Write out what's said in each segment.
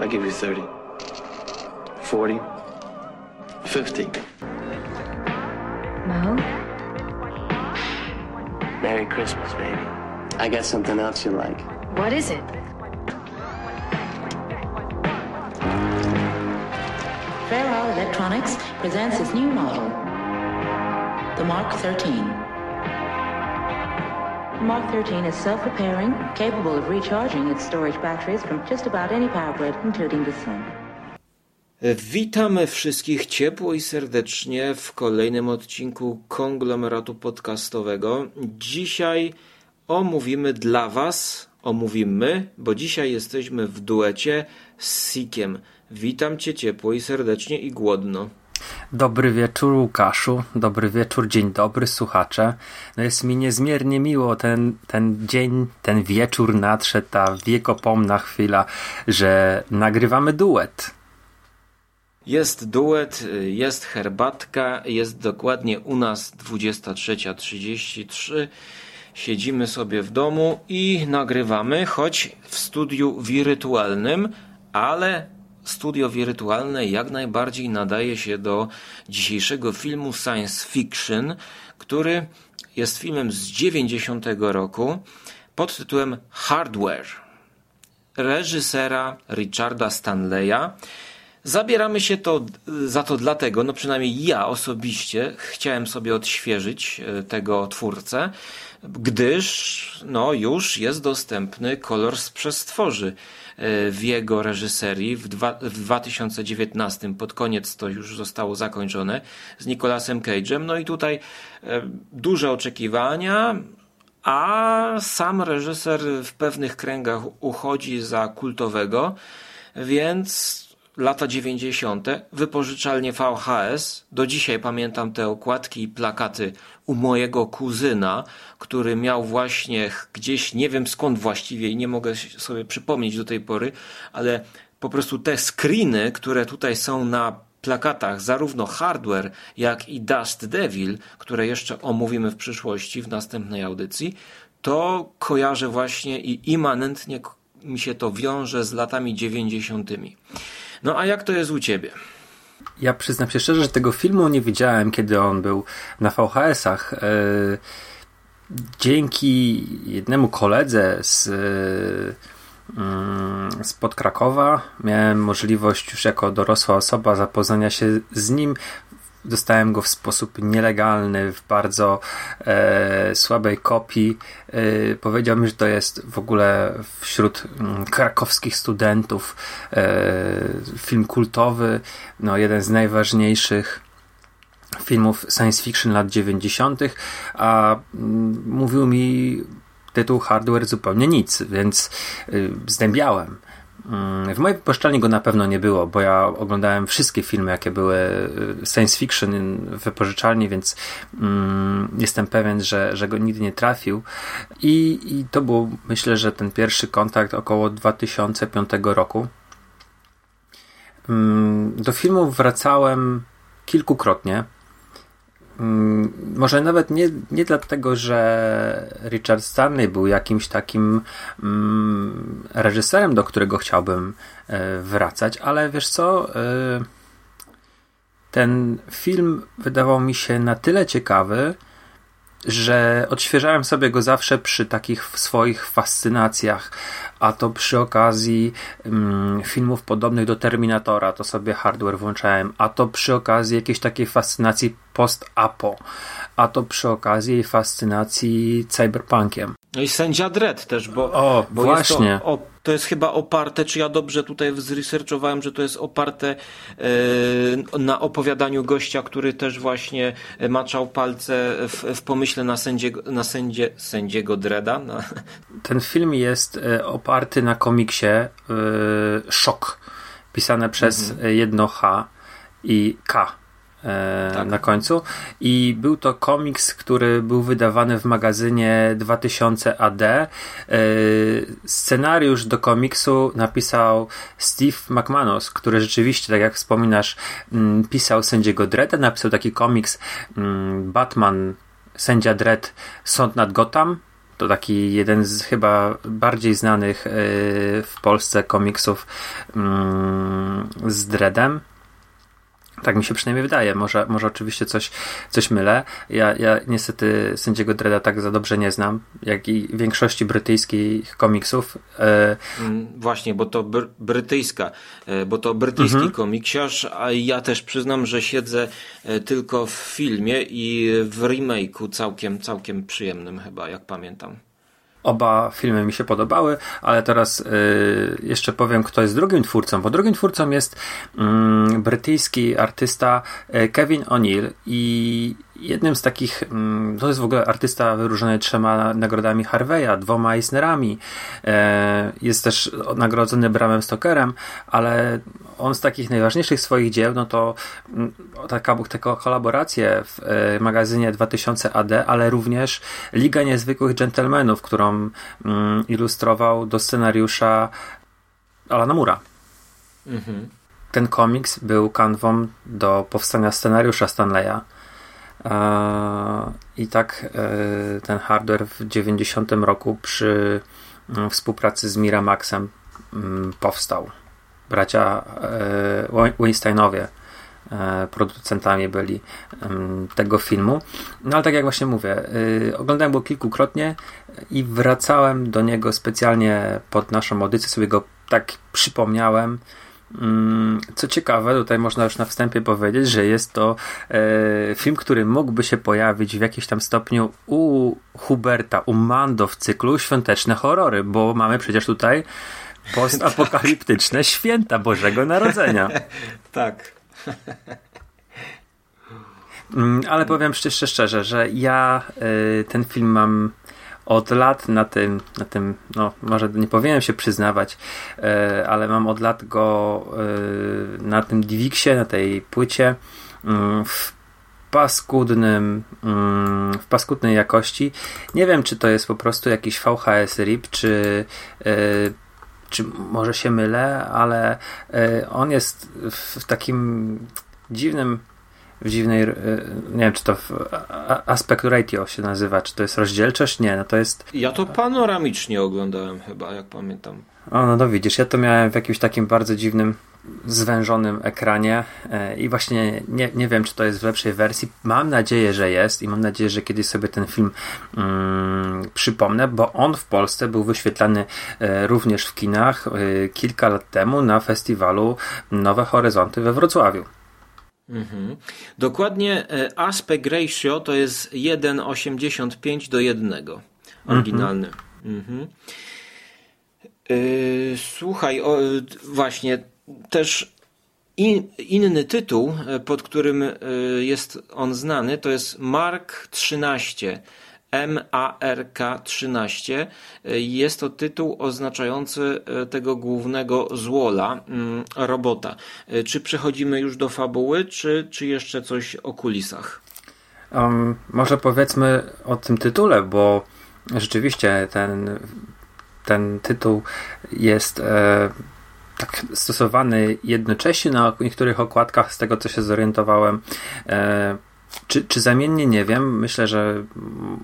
I give you 30, 40, 50. Mo? Merry Christmas, baby. I got something else you like. What is it? Fairwell Electronics presents its new model, the Mark 13. Mark 13 is self-repairing, capable of recharging its storage batteries from just about any power grid, including the sun. Witamy wszystkich ciepło i serdecznie w kolejnym odcinku konglomeratu podcastowego. Dzisiaj omówimy dla Was, omówimy, bo dzisiaj jesteśmy w duecie z Sikiem. Witam Cię ciepło i serdecznie i głodno. Dobry wieczór Łukaszu, dobry wieczór, dzień dobry słuchacze. No jest mi niezmiernie miło ten, ten dzień, ten wieczór nadszedł, ta wiekopomna chwila, że nagrywamy duet. Jest duet, jest herbatka, jest dokładnie u nas 23.33. Siedzimy sobie w domu i nagrywamy, choć w studiu wirtualnym, ale studio wirtualne jak najbardziej nadaje się do dzisiejszego filmu science fiction, który jest filmem z 90 roku pod tytułem Hardware reżysera Richarda Stanleya. Zabieramy się to, za to dlatego, no przynajmniej ja osobiście chciałem sobie odświeżyć e, tego twórcę, gdyż no już jest dostępny kolor z przestworzy w jego reżyserii w, dwa, w 2019 pod koniec to już zostało zakończone z Nicolasem Cage'em. No i tutaj e, duże oczekiwania a sam reżyser w pewnych kręgach uchodzi za kultowego więc lata 90. wypożyczalnie VHS. Do dzisiaj pamiętam te okładki i plakaty u mojego kuzyna, który miał właśnie gdzieś, nie wiem skąd właściwie i nie mogę sobie przypomnieć do tej pory, ale po prostu te screeny, które tutaj są na plakatach, zarówno Hardware, jak i Dust Devil, które jeszcze omówimy w przyszłości w następnej audycji, to kojarzę właśnie i immanentnie mi się to wiąże z latami dziewięćdziesiątymi. No a jak to jest u ciebie? Ja przyznam się szczerze, że tego filmu nie widziałem, kiedy on był na VHS-ach. E, dzięki jednemu koledze z, mm, z pod Krakowa miałem możliwość już jako dorosła osoba zapoznania się z nim dostałem go w sposób nielegalny, w bardzo e, słabej kopii. E, powiedział mi, że to jest w ogóle wśród mm, krakowskich studentów e, film kultowy, no, jeden z najważniejszych filmów science fiction lat 90., a m, mm, mówił mi tytuł Hardware zupełnie nic, więc y, zdębiałem. Mm, w mojej wypuszczalni go na pewno nie było, bo ja oglądałem wszystkie filmy, jakie były y, science fiction w wypożyczalni, więc mm, jestem pewien, że, że go nigdy nie trafił. I, I to był, myślę, że ten pierwszy kontakt około 2005 roku. Mm, do filmu wracałem kilkukrotnie. Mm, może nawet nie, nie dlatego, że Richard Stanley był jakimś takim mm, reżyserem, do którego chciałbym e, wracać, ale wiesz co? E, ten film wydawał mi się na tyle ciekawy, że odświeżałem sobie go zawsze przy takich swoich fascynacjach, a to przy okazji mm, filmów podobnych do Terminatora, to sobie hardware włączałem, a to przy okazji jakiejś takiej fascynacji post-apo, a to przy okazji fascynacji cyberpunkiem. No i sędzia Dredd też, bo, o, bo właśnie. Jest to, o, to jest chyba oparte, czy ja dobrze tutaj zresearchowałem, że to jest oparte e, na opowiadaniu gościa, który też właśnie maczał palce w, w pomyśle na, sędziego, na sędzie, sędziego Dreda. Na... Ten film jest e, oparty na komiksie e, Szok, pisane przez mhm. jedno H i K tak. na końcu. I był to komiks, który był wydawany w magazynie 2000 AD. E, scenariusz do komiksu napisał Steve McManus, który rzeczywiście, tak jak wspominasz, mm, pisał sędziego Dredda, napisał taki komiks mm, Batman, sędzia Dredd, Sąd nad Gotham To taki jeden z chyba bardziej znanych y, w Polsce komiksów mm, z Dreadem. Tak mi się przynajmniej wydaje. Może, może oczywiście coś, coś mylę. Ja, ja niestety sędziego Dreda tak za dobrze nie znam, jak i większości brytyjskich komiksów. E... Właśnie, bo to br brytyjska, e, bo to brytyjski mhm. komiksiarz, a ja też przyznam, że siedzę e, tylko w filmie i w remake'u całkiem, całkiem przyjemnym chyba, jak pamiętam. Oba filmy mi się podobały, ale teraz y, jeszcze powiem, kto jest drugim twórcą, bo drugim twórcą jest y, brytyjski artysta y, Kevin O'Neill i jednym z takich, mm, to jest w ogóle artysta wyróżniony trzema nagrodami Harveya, dwoma Eisnerami, e, jest też nagrodzony Bramem Stokerem, ale on z takich najważniejszych swoich dzieł, no to mm, taka, taka kolaboracje w e, magazynie 2000 AD, ale również Liga Niezwykłych Gentlemanów, którą mm, ilustrował do scenariusza Alana Mura. Mhm. Ten komiks był kanwą do powstania scenariusza Stanleya i tak e, ten hardware w 90 roku przy mm, współpracy z Miramaxem mm, powstał. Bracia e, Weinsteinowie e, producentami byli tego filmu. No ale tak jak właśnie mówię, oglądałem go kilkukrotnie i wracałem do niego specjalnie pod naszą audycję, sobie go tak przypomniałem Mm, co ciekawe, tutaj można już na wstępie powiedzieć, że jest to e, film, który mógłby się pojawić w jakimś tam stopniu u Huberta, u Mando w cyklu Świąteczne Horrory, bo mamy przecież tutaj postapokaliptyczne święta Bożego Narodzenia. tak. Mm, ale powiem szczerze, szczerze że ja y, ten film mam od lat na tym, na tym, no może nie powinienem się przyznawać, e, ale mam od lat go e, na tym Divixie, na tej płycie mm, w paskudnym, mm, w paskudnej jakości. Nie wiem, czy to jest po prostu jakiś VHS RIP, czy e, czy może się mylę, ale on jest w takim dziwnym w dziwnej, e, nie wiem czy to aspect ratio się nazywa, czy to jest rozdzielczość? Nie, no to jest... Ja to panoramicznie oglądałem chyba, jak pamiętam. O, no to widzisz, ja to miałem w jakimś takim bardzo dziwnym, zwężonym ekranie e, i właśnie nie, nie wiem, czy to jest w lepszej wersji. Mam nadzieję, że jest i mam nadzieję, że kiedyś sobie ten film mm, przypomnę, bo on w Polsce był wyświetlany e, również w kinach kilka lat temu na festiwalu Nowe Horyzonty we Wrocławiu. Mhm. Dokładnie e, aspect ratio to jest 1,85 do 1 oryginalny. Mhm. Yy, słuchaj, o, właśnie też in, inny tytuł, pod którym jest on znany, to jest Mark 13. MARK-13. Jest to tytuł oznaczający e, tego głównego złola, mm, robota. E, czy przechodzimy już do fabuły, czy, czy jeszcze coś o kulisach? Um, może powiedzmy o tym tytule, bo rzeczywiście ten, ten tytuł jest e, tak stosowany jednocześnie na niektórych okładkach, z tego co się zorientowałem. Czy, czy zamiennie nie wiem. Myślę, że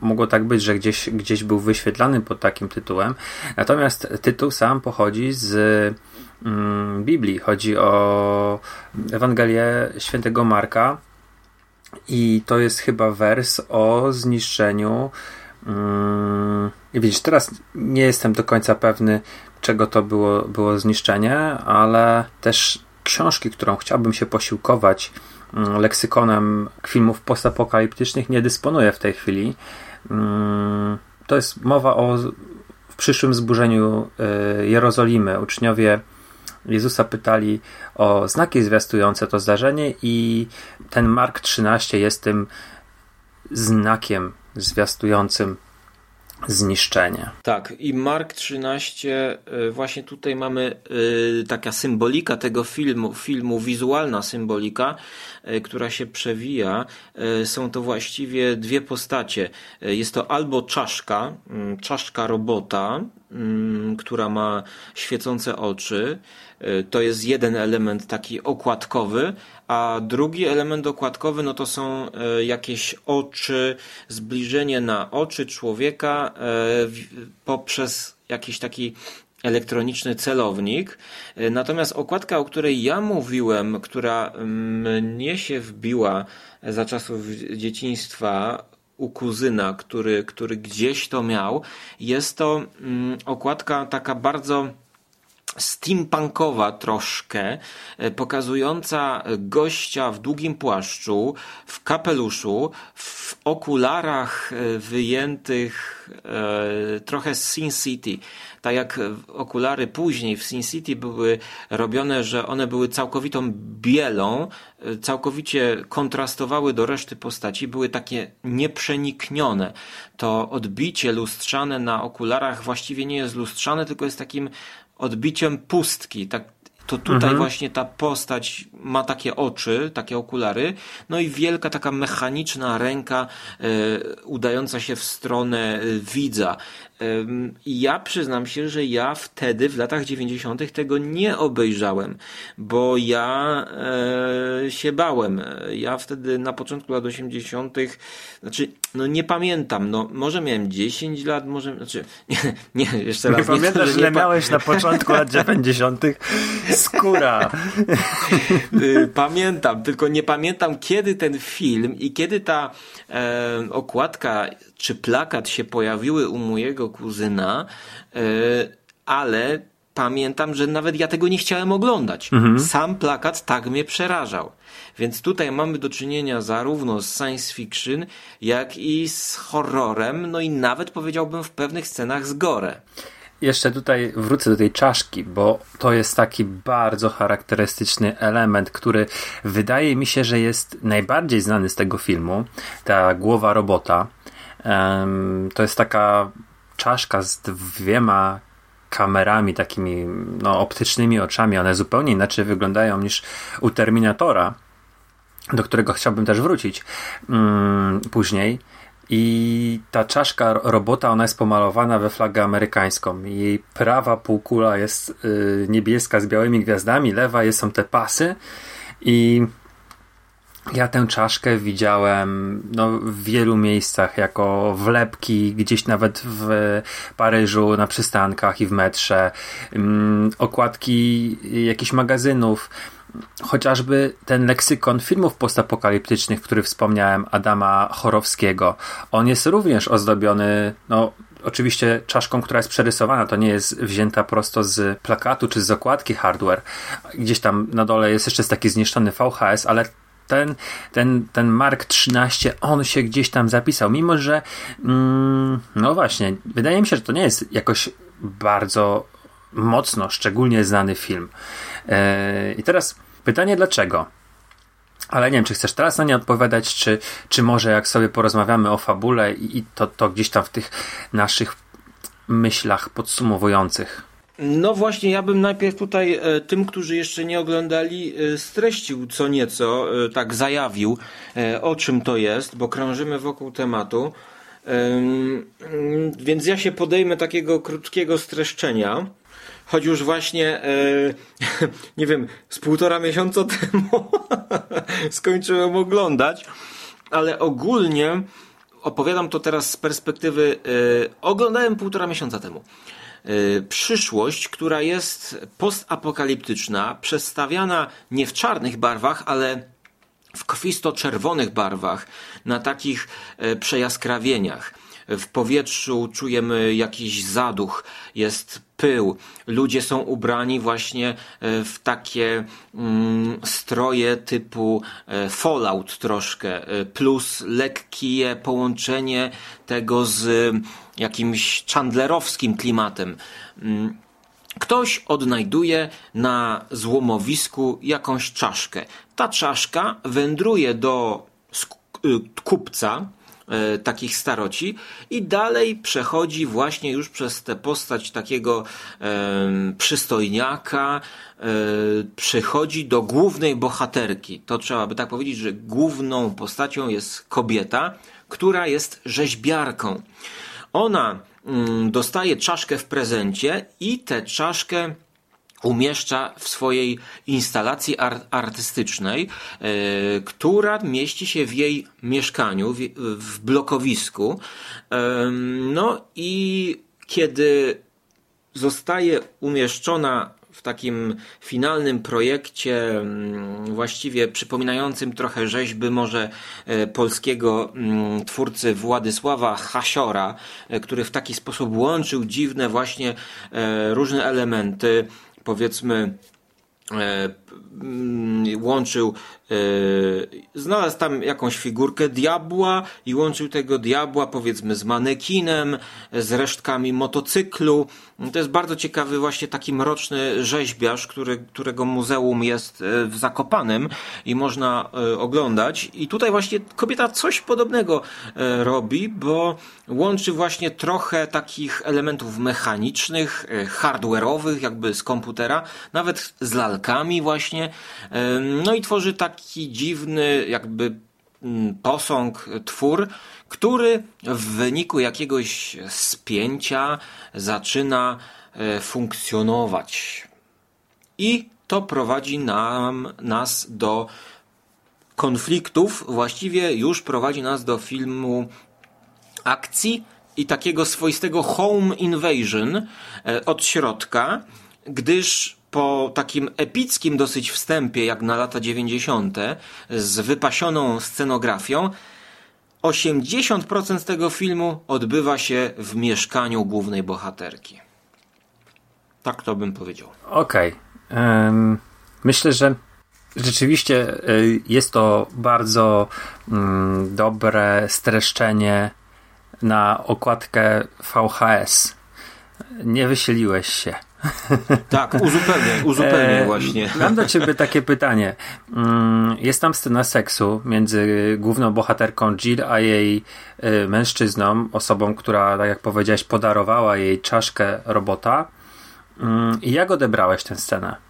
mogło tak być, że gdzieś, gdzieś był wyświetlany pod takim tytułem. Natomiast tytuł sam pochodzi z mm, Biblii. Chodzi o Ewangelię świętego Marka. I to jest chyba wers o zniszczeniu. Mm, widzisz, teraz nie jestem do końca pewny, czego to było, było zniszczenie, ale też książki, którą chciałbym się posiłkować leksykonem filmów postapokaliptycznych nie dysponuję w tej chwili. Mm, to jest mowa o w przyszłym zburzeniu y, Jerozolimy. Uczniowie Jezusa pytali o znaki zwiastujące to zdarzenie i ten Mark 13 jest tym znakiem zwiastującym zniszczenie. Tak, i Mark 13, y, właśnie tutaj mamy y, taka symbolika tego filmu, filmu, wizualna symbolika, y, która się przewija. Są to właściwie dwie postacie. Jest to albo czaszka, czaszka robota, która ma świecące oczy. Y, to jest jeden element taki okładkowy, a drugi element okładkowy no to są y, jakieś oczy, zbliżenie na oczy człowieka poprzez jakiś taki elektroniczny celownik. Natomiast okładka, o której ja mówiłem, która mnie się wbiła za czasów dzieciństwa, u kuzyna, który, który gdzieś to miał. Jest to mm, okładka taka bardzo steampunkowa troszkę, e, pokazująca gościa w długim płaszczu, w kapeluszu, w okularach e, wyjętych e, trochę z Sin City. Tak jak okulary później w Sin City były robione, że one były całkowitą bielą, całkowicie kontrastowały do reszty postaci, były takie nieprzeniknione. To odbicie lustrzane na okularach właściwie nie jest lustrzane, tylko jest takim odbiciem pustki. Tak, to tutaj mhm. właśnie ta postać ma takie oczy, takie okulary, no i wielka taka mechaniczna ręka e, udająca się w stronę e, widza. I ja przyznam się, że ja wtedy w latach 90. tego nie obejrzałem, bo ja e, się bałem. Ja wtedy na początku lat 80., znaczy, no nie pamiętam, no może miałem 10 lat, może, znaczy, nie, nie jeszcze raz. Nie, nie pamiętasz, że nie miałeś na początku lat 90. skóra. Y, pamiętam, tylko nie pamiętam kiedy ten film i kiedy ta e, okładka czy plakat się pojawiły u mojego kuzyna, e, ale pamiętam, że nawet ja tego nie chciałem oglądać. Mhm. Sam plakat tak mnie przerażał. Więc tutaj mamy do czynienia zarówno z science fiction, jak i z horrorem, no i nawet powiedziałbym w pewnych scenach z gore. Jeszcze tutaj wrócę do tej czaszki, bo to jest taki bardzo charakterystyczny element, który wydaje mi się, że jest najbardziej znany z tego filmu. Ta głowa robota. To jest taka czaszka z dwiema kamerami takimi no, optycznymi oczami. One zupełnie inaczej wyglądają niż u Terminatora, do którego chciałbym też wrócić mm, później. I ta czaszka robota, ona jest pomalowana we flagę amerykańską. Jej prawa półkula jest y, niebieska z białymi gwiazdami, lewa jest, są te pasy i ja tę czaszkę widziałem no, w wielu miejscach jako wlepki, gdzieś nawet w Paryżu, na przystankach i w metrze, um, okładki jakichś magazynów, chociażby ten leksykon filmów postapokaliptycznych, który wspomniałem, Adama Chorowskiego. On jest również ozdobiony, no, oczywiście czaszką, która jest przerysowana, to nie jest wzięta prosto z plakatu czy z okładki hardware. Gdzieś tam na dole jest jeszcze taki zniszczony VHS, ale ten, ten, ten Mark 13, on się gdzieś tam zapisał, mimo że mm, no właśnie, wydaje mi się, że to nie jest jakoś bardzo mocno, szczególnie znany film. Yy, I teraz pytanie dlaczego? Ale nie wiem, czy chcesz teraz na nie odpowiadać, czy, czy może jak sobie porozmawiamy o fabule i, i to, to gdzieś tam w tych naszych myślach podsumowujących. No właśnie, ja bym najpierw tutaj e, tym, którzy jeszcze nie oglądali, e, streścił co nieco, e, tak zajawił, o czym to jest, bo krążymy wokół tematu. Więc ja się podejmę takiego krótkiego streszczenia choć już właśnie, nie wiem, z półtora miesiąca temu skończyłem oglądać, ale ogólnie opowiadam to teraz z perspektywy, oglądałem półtora miesiąca temu. Y, przyszłość, która jest postapokaliptyczna, przedstawiana nie w czarnych barwach, ale w krwisto-czerwonych barwach, na takich y, przejaskrawieniach. W powietrzu czujemy jakiś zaduch, jest pył. Ludzie są ubrani właśnie y, w takie mm, stroje typu Fallout troszkę, plus lekkie połączenie tego z jakimś chandlerowskim klimatem. Mm, ktoś odnajduje na złomowisku jakąś czaszkę. Ta czaszka wędruje do y, kupca, e, takich staroci i dalej przechodzi właśnie już przez tę postać takiego e, przystojniaka, e, przychodzi do głównej bohaterki. To trzeba by tak powiedzieć, że główną postacią jest kobieta, która jest rzeźbiarką. Ona mm, dostaje czaszkę w prezencie i tę czaszkę umieszcza w swojej instalacji artystycznej, e, która mieści się w jej mieszkaniu, w, blokowisku. E, no i kiedy zostaje umieszczona w takim finalnym projekcie, mm, właściwie przypominającym trochę rzeźby może e, polskiego mm, twórcy Władysława Hasiora, który w taki sposób łączył dziwne właśnie różne elementy powiedzmy e, mm, łączył znalazł tam jakąś figurkę diabła i łączył tego diabła powiedzmy z manekinem, z resztkami motocyklu. To jest bardzo ciekawy właśnie taki mroczny rzeźbiarz, który, którego muzeum jest e, w Zakopanem i można e, oglądać. I tutaj właśnie kobieta coś podobnego robi, bo łączy właśnie trochę takich elementów mechanicznych, hardware'owych, jakby z komputera, nawet z lalkami właśnie. No i tworzy tak taki dziwny, jakby mm, posąg, twór, który w wyniku jakiegoś spięcia zaczyna e, funkcjonować. I to prowadzi nam, nas do konfliktów, właściwie już prowadzi nas do filmu akcji i takiego swoistego home invasion e, od środka, gdyż po takim epickim dosyć wstępie, jak na lata 90., z wypasioną scenografią, 80% tego filmu odbywa się w mieszkaniu głównej bohaterki. Tak to bym powiedział. Okej. Okay. Myślę, że rzeczywiście y, jest to bardzo um, dobre streszczenie na okładkę VHS. Nie wysiliłeś się. Tak, uzupełnię, uzupełnię e, właśnie. Mam do ciebie takie pytanie. Mm, jest tam scena seksu między główną bohaterką Jill a jej e, mężczyzną, osobą, która, tak jak powiedziałeś, podarowała jej czaszkę robota. Mm, I jak odebrałeś tę scenę?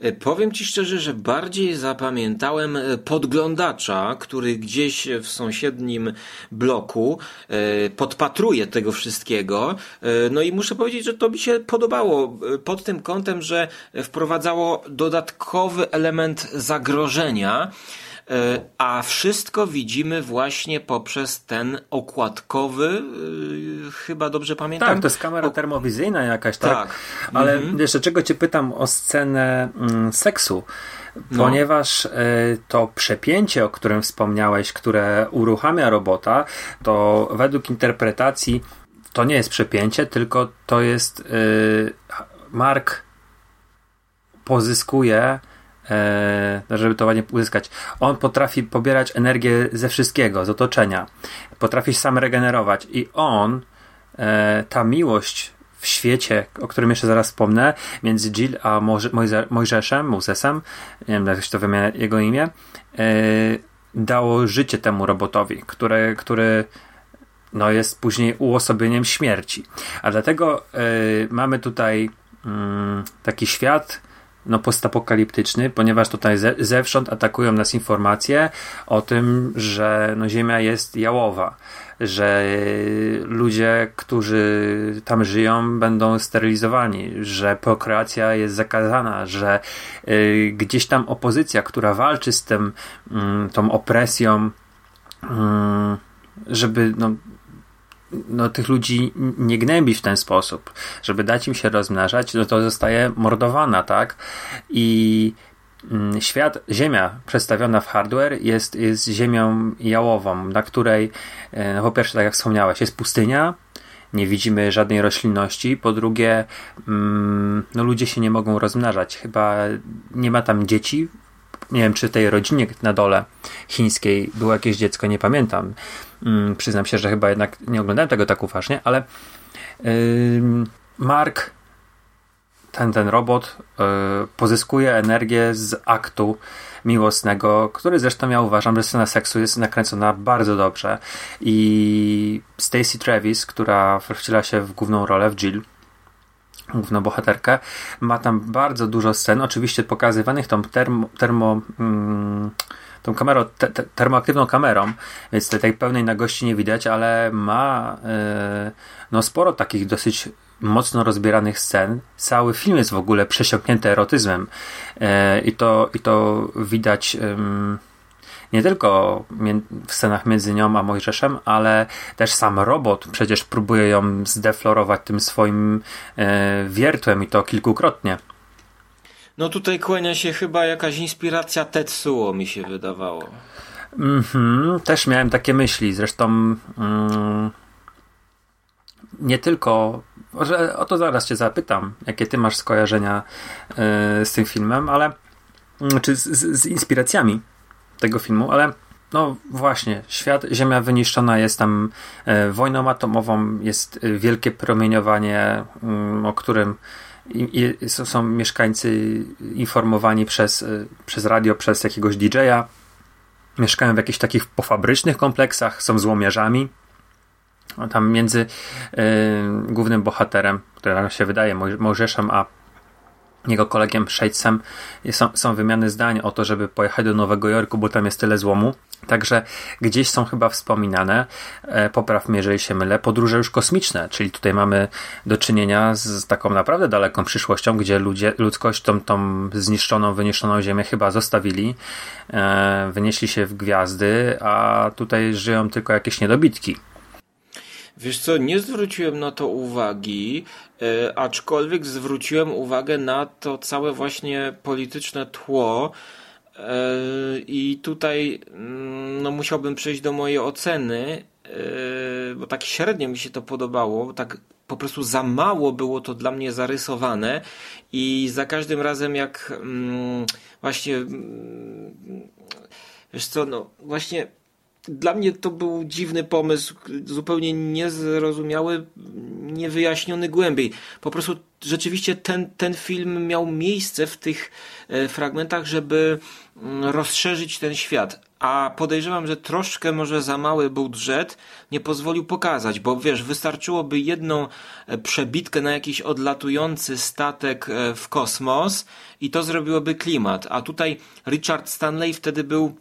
E, powiem Ci szczerze, że bardziej zapamiętałem e, podglądacza, który gdzieś w sąsiednim bloku e, podpatruje tego wszystkiego. No i muszę powiedzieć, że to mi się podobało pod tym kątem, że wprowadzało dodatkowy element zagrożenia. E, a wszystko widzimy właśnie poprzez ten okładkowy, e, chyba dobrze pamiętam. Tak, to jest kamera termowizyjna jakaś, tak? tak. Ale mhm. jeszcze czego cię pytam o scenę mm, seksu? No. Ponieważ y, to przepięcie, o którym wspomniałeś, które uruchamia robota, to według interpretacji to nie jest przepięcie, tylko to jest y, Mark pozyskuje e, żeby to ładnie uzyskać. On potrafi pobierać energię ze wszystkiego, z otoczenia. Potrafi się sam regenerować i on, e, ta miłość w świecie, o którym jeszcze zaraz wspomnę, między Jill a Mojżeszem, Mozesem, nie wiem jak się to wymienia jego imię, e, dało życie temu robotowi, który, który no, jest później uosobieniem śmierci. A dlatego mamy tutaj mm, taki świat, no, postapokaliptyczny, ponieważ tutaj ze, zewsząd atakują nas informacje o tym, że no, Ziemia jest jałowa, że ludzie, którzy tam żyją, będą sterylizowani, że prokreacja jest zakazana, że y, gdzieś tam opozycja, która walczy z tym, y, tą opresją, y, żeby no, no, tych ludzi nie gnębi w ten sposób, żeby dać im się rozmnażać, no to zostaje mordowana, tak? I mm, świat, Ziemia przedstawiona w hardware jest, jest ziemią jałową, na której, e, no po pierwsze, tak jak wspomniałeś, jest pustynia, nie widzimy żadnej roślinności. Po drugie, mm, no ludzie się nie mogą rozmnażać. Chyba nie ma tam dzieci. Nie wiem, czy tej rodzinie na dole chińskiej było jakieś dziecko, nie pamiętam. Mm, przyznam się, że chyba jednak nie oglądałem tego tak uważnie, ale yy, Mark, ten, ten robot, yy, pozyskuje energię z aktu miłosnego, który zresztą ja uważam, że scena seksu jest nakręcona bardzo dobrze. I Stacey Travis, która wciela się w główną rolę, w Jill, główną bohaterkę, ma tam bardzo dużo scen, oczywiście pokazywanych tą termo, termo mm, tą kamerą, te, te, termoaktywną kamerą, więc tej, tej pełnej nagości nie widać, ale ma yy, no sporo takich dosyć mocno rozbieranych scen. Cały film jest w ogóle przesiąknięty erotyzmem yy, i, to, i to widać yy, nie tylko w scenach między nią a Mojżeszem, ale też sam robot przecież próbuje ją zdeflorować tym swoim e, wiertłem i to kilkukrotnie. No tutaj kłania się chyba jakaś inspiracja Tetsuo, mi się wydawało. Mhm, też miałem takie myśli. Zresztą mm, nie tylko. Może o to zaraz cię zapytam, jakie ty masz skojarzenia y, z tym filmem, ale mm, czy z, z, z inspiracjami tego filmu, ale no właśnie, świat, Ziemia wyniszczona jest tam e, wojną atomową, jest e, wielkie promieniowanie, mm, o którym są mieszkańcy informowani przez, e, przez radio, przez jakiegoś DJ-a. Mieszkają w jakichś takich pofabrycznych kompleksach, są złomiarzami. Tam między y, głównym bohaterem, który się wydaje Mojżeszem, a jego kolegiem Shadesem są, są wymiany zdań o to, żeby pojechać do Nowego Jorku, bo tam jest tyle złomu. Także gdzieś są chyba wspominane, e, popraw mnie, jeżeli się mylę, podróże już kosmiczne, czyli tutaj mamy do czynienia z taką naprawdę daleką przyszłością, gdzie ludzie, ludzkość tą, tą zniszczoną, wyniszczoną Ziemię chyba zostawili, e, wynieśli się w gwiazdy, a tutaj żyją tylko jakieś niedobitki. Wiesz co, nie zwróciłem na to uwagi, e, aczkolwiek zwróciłem uwagę na to całe właśnie polityczne tło. E, I tutaj mm, no, musiałbym przejść do mojej oceny, e, bo tak średnio mi się to podobało, tak po prostu za mało było to dla mnie zarysowane i za każdym razem jak mm, właśnie mm, wiesz co, no właśnie dla mnie to był dziwny pomysł, zupełnie niezrozumiały, niewyjaśniony głębiej. Po prostu rzeczywiście ten, ten film miał miejsce w tych e, fragmentach, żeby mm, rozszerzyć ten świat. A podejrzewam, że troszkę może za mały budżet nie pozwolił pokazać, bo wiesz, wystarczyłoby jedną e, przebitkę na jakiś odlatujący statek e, w kosmos i to zrobiłoby klimat. A tutaj Richard Stanley wtedy był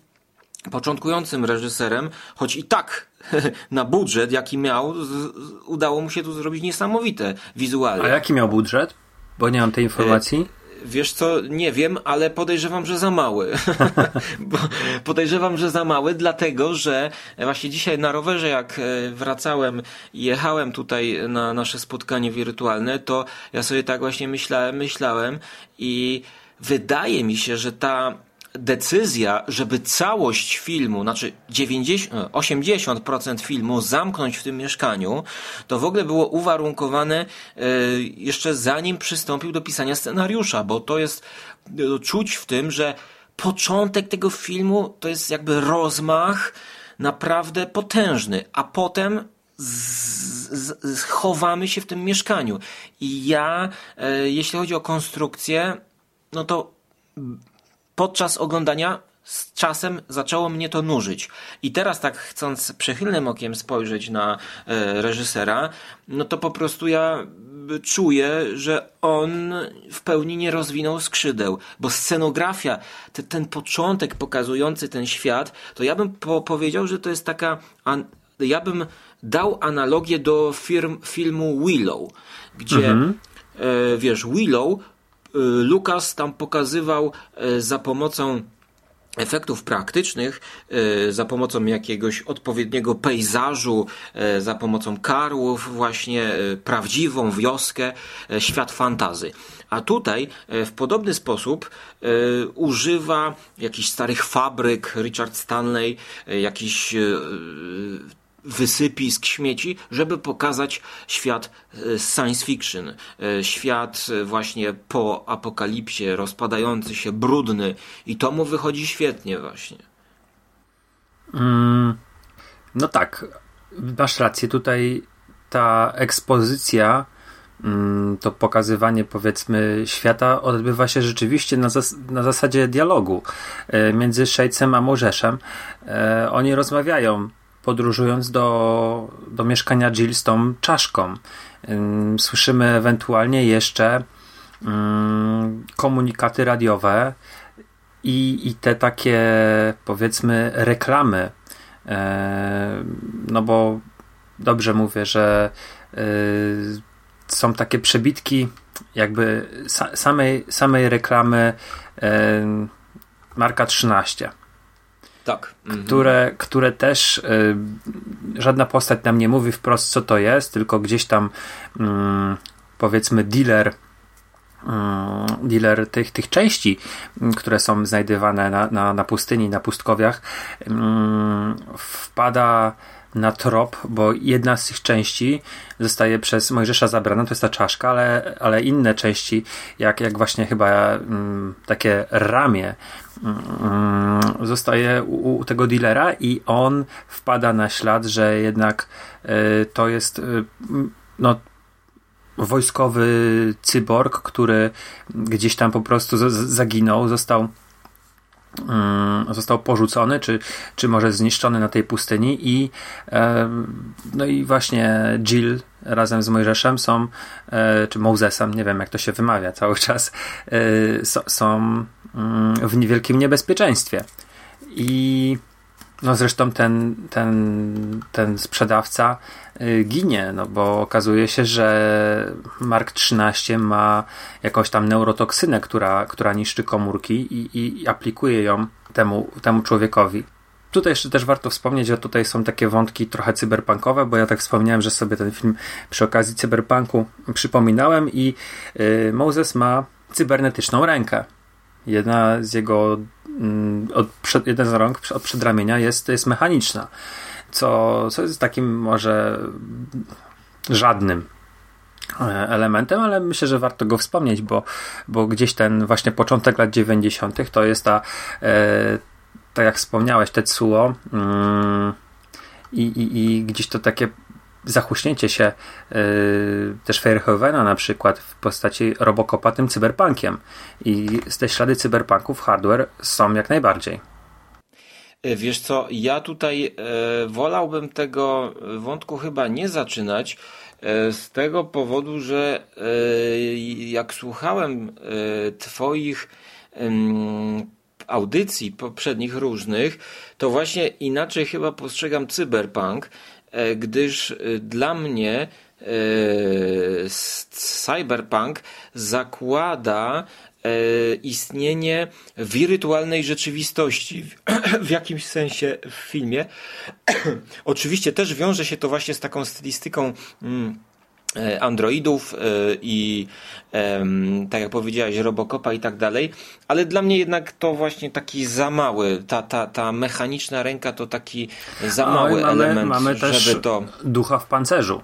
początkującym reżyserem, choć i tak na budżet, jaki miał, udało mu się tu zrobić niesamowite wizualnie. A jaki miał budżet? Bo nie mam tej informacji. E, wiesz co, nie wiem, ale podejrzewam, że za mały. podejrzewam, że za mały, dlatego że właśnie dzisiaj na rowerze, jak e, wracałem i jechałem tutaj na nasze spotkanie wirtualne, to ja sobie tak właśnie myślałem, myślałem i wydaje mi się, że ta decyzja, żeby całość filmu, znaczy 90, 80% filmu zamknąć w tym mieszkaniu, to w ogóle było uwarunkowane e, jeszcze zanim przystąpił do pisania scenariusza, bo to jest e, czuć w tym, że początek tego filmu to jest jakby rozmach naprawdę potężny, a potem schowamy się w tym mieszkaniu. I ja, e, jeśli chodzi o konstrukcję, no to podczas oglądania z czasem zaczęło mnie to nużyć. I teraz tak chcąc przychylnym okiem spojrzeć na e, reżysera, no to po prostu ja czuję, że on w pełni nie rozwinął skrzydeł, bo scenografia, te, ten początek pokazujący ten świat, to ja bym po powiedział, że to jest taka, an, ja bym dał analogię do firm, filmu Willow, gdzie mhm. e, wiesz, Willow Y, Lucas tam pokazywał y, za pomocą efektów praktycznych, y, za pomocą jakiegoś odpowiedniego pejzażu, za pomocą karłów, właśnie prawdziwą wioskę, świat fantazy. A tutaj w podobny sposób używa jakichś starych fabryk, Richard Stanley, jakichś wysypisk śmieci, żeby pokazać świat e, science fiction, e, świat e, właśnie po apokalipsie, rozpadający się, brudny i to mu wychodzi świetnie właśnie. Mm, no tak, masz rację, tutaj ta ekspozycja mm, to pokazywanie powiedzmy świata odbywa się rzeczywiście na, zas na zasadzie dialogu między Shadesem a Morzeszem. Oni rozmawiają podróżując do, do mieszkania Jill z tą czaszką. Słyszymy ewentualnie jeszcze komunikaty radiowe i, i te takie powiedzmy reklamy. E, no bo dobrze mówię, że e, są takie przebitki jakby samej, samej reklamy marka 13 tak. Mhm. Które, które też y, żadna postać nam nie mówi wprost, co to jest, tylko gdzieś tam y, powiedzmy dealer mm, dealer tych, tych części, mm, które są znajdywane na, na, na pustyni, na pustkowiach, wpada na trop, bo jedna z tych części zostaje przez Mojżesza zabrana, to jest ta czaszka, ale, ale inne części, jak, jak właśnie chyba takie ramię, zostaje u, u, tego dealera i on wpada na ślad, że jednak y, to jest y, no, wojskowy cyborg, który gdzieś tam po prostu zaginął, został Mm, został porzucony, czy, czy może zniszczony na tej pustyni i no i właśnie Jill razem z Mojżeszem są, e, czy Mozesem, nie wiem jak to się wymawia cały czas, e, są mm, w niewielkim niebezpieczeństwie. I no zresztą ten, ten, ten sprzedawca y, ginie, no bo okazuje się, że Mark 13 ma jakąś tam neurotoksynę, która, która niszczy komórki i, i aplikuje ją temu, temu człowiekowi. Tutaj jeszcze też warto wspomnieć, że tutaj są takie wątki trochę cyberpunkowe, bo ja tak wspomniałem, że sobie ten film przy okazji cyberpunku przypominałem i y, Moses ma cybernetyczną rękę. Jedna z jego mm, od przed, jeden z rąk od przedramienia jest, jest mechaniczna, co, co jest takim może żadnym e, elementem, ale myślę, że warto go wspomnieć, bo, bo gdzieś ten właśnie początek lat 90. to jest ta, e, tak jak wspomniałeś, Tetsuo i, i, i gdzieś to takie zachuśnięcie się yy, też Fairhovena na przykład w postaci Robocopa tym cyberpunkiem. I te ślady cyberpunków hardware są jak najbardziej. E, wiesz co, ja tutaj e, wolałbym tego wątku chyba nie zaczynać, z tego powodu, że jak słuchałem Twoich audycji poprzednich różnych, to właśnie inaczej chyba postrzegam cyberpunk gdyż e, dla mnie e, cyberpunk zakłada istnienie wirtualnej rzeczywistości w jakimś sensie w filmie. Oczywiście też wiąże się to właśnie z taką stylistyką mm, E, Androidów e, i tak jak powiedziałeś, Robocopa i tak dalej, ale dla mnie jednak to właśnie taki za mały, ta, ta, ta mechaniczna ręka to taki za mały mamy, element, mamy też to... ducha w pancerzu.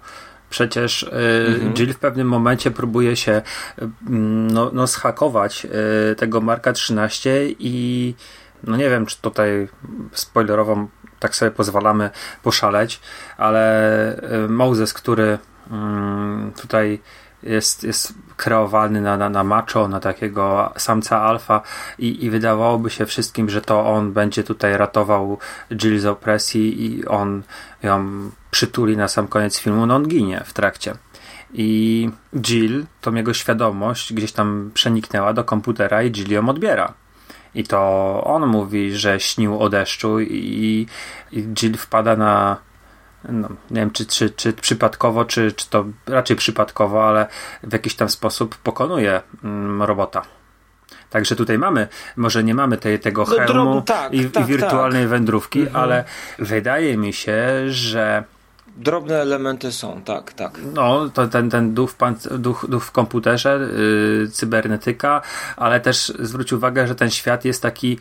Przecież y, mhm. Jill w pewnym momencie próbuje się no, no schakować tego Marka 13 i no nie wiem, czy tutaj spoilerową tak sobie pozwalamy poszaleć, ale Moses, który Mm, tutaj jest, jest kreowany na, na, na macho, na takiego samca alfa i, i wydawałoby się wszystkim, że to on będzie tutaj ratował Jill z opresji i on ją przytuli na sam koniec filmu, no on ginie w trakcie. I Jill, tą jego świadomość gdzieś tam przeniknęła do komputera i Jill ją odbiera. I to on mówi, że śnił o deszczu i, i Jill wpada na no, nie wiem czy, czy, czy przypadkowo, czy, czy to raczej przypadkowo, ale w jakiś tam sposób pokonuje mm, robota. Także tutaj mamy, może nie mamy tej, tego no, hełmu tak, i, tak, i, wirtualnej tak. wędrówki, mhm. ale wydaje mi się, że Drobne elementy są, tak, tak. No, to ten, ten duch, w, duch, duch w komputerze, yy, cybernetyka, ale też zwróć uwagę, że ten świat jest taki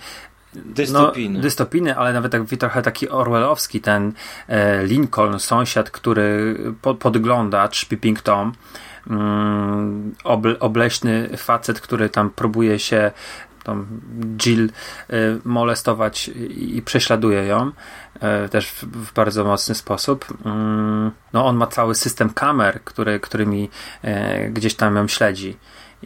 Dystopijny. No, dystopijny, ale nawet tak, trochę taki orwellowski, ten e, Lincoln, sąsiad, który po, podgląda Pipping Tom, mm, obleśny facet, który tam próbuje się tą Jill y, molestować i, i prześladuje ją y, też w, w, bardzo mocny sposób. Y, no on ma cały system kamer, który, którymi gdzieś tam ją śledzi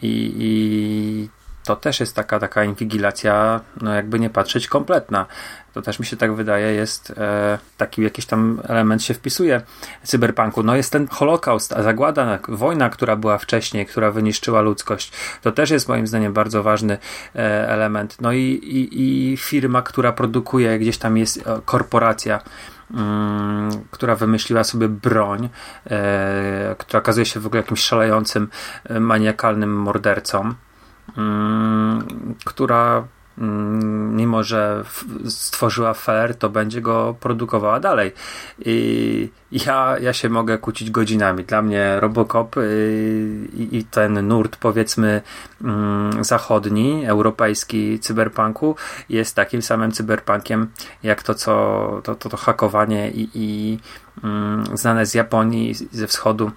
i, i to też jest taka, taka inwigilacja, no jakby nie patrzeć, kompletna. To też mi się tak wydaje, jest e, taki jakiś tam element się wpisuje w cyberpunku. No jest ten holokaust, a zagłada, wojna, która była wcześniej, która wyniszczyła ludzkość. To też jest moim zdaniem bardzo ważny e, element. No i, i, i firma, która produkuje, gdzieś tam jest e, korporacja, mm, która wymyśliła sobie broń, e, która okazuje się w ogóle jakimś szalejącym, e, maniakalnym mordercą. Mm, która mm, mimo, że stworzyła fair, to będzie go produkowała dalej. I ja, ja się mogę kłócić godzinami. Dla mnie Robocop y, i, i ten nurt, powiedzmy, mm, zachodni, europejski cyberpunku jest takim samym cyberpunkiem, jak to, co to, to, to hakowanie i, i znane z Japonii, ze wschodu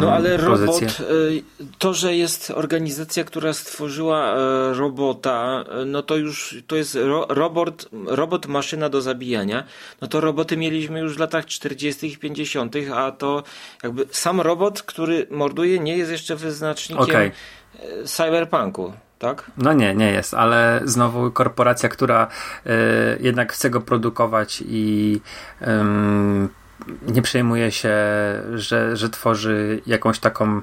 no ale robot, y, to, że jest organizacja, która stworzyła e, robota, e, no to już to jest ro, robot, robot maszyna do zabijania. No to roboty mieliśmy już w latach 40. i 50., a to jakby sam robot, który morduje, nie jest jeszcze wyznacznikiem okay. Cyberpunku. Tak? No nie, nie jest, ale znowu korporacja, która y, jednak chce go produkować i y, nie przejmuje się, że, że tworzy jakąś taką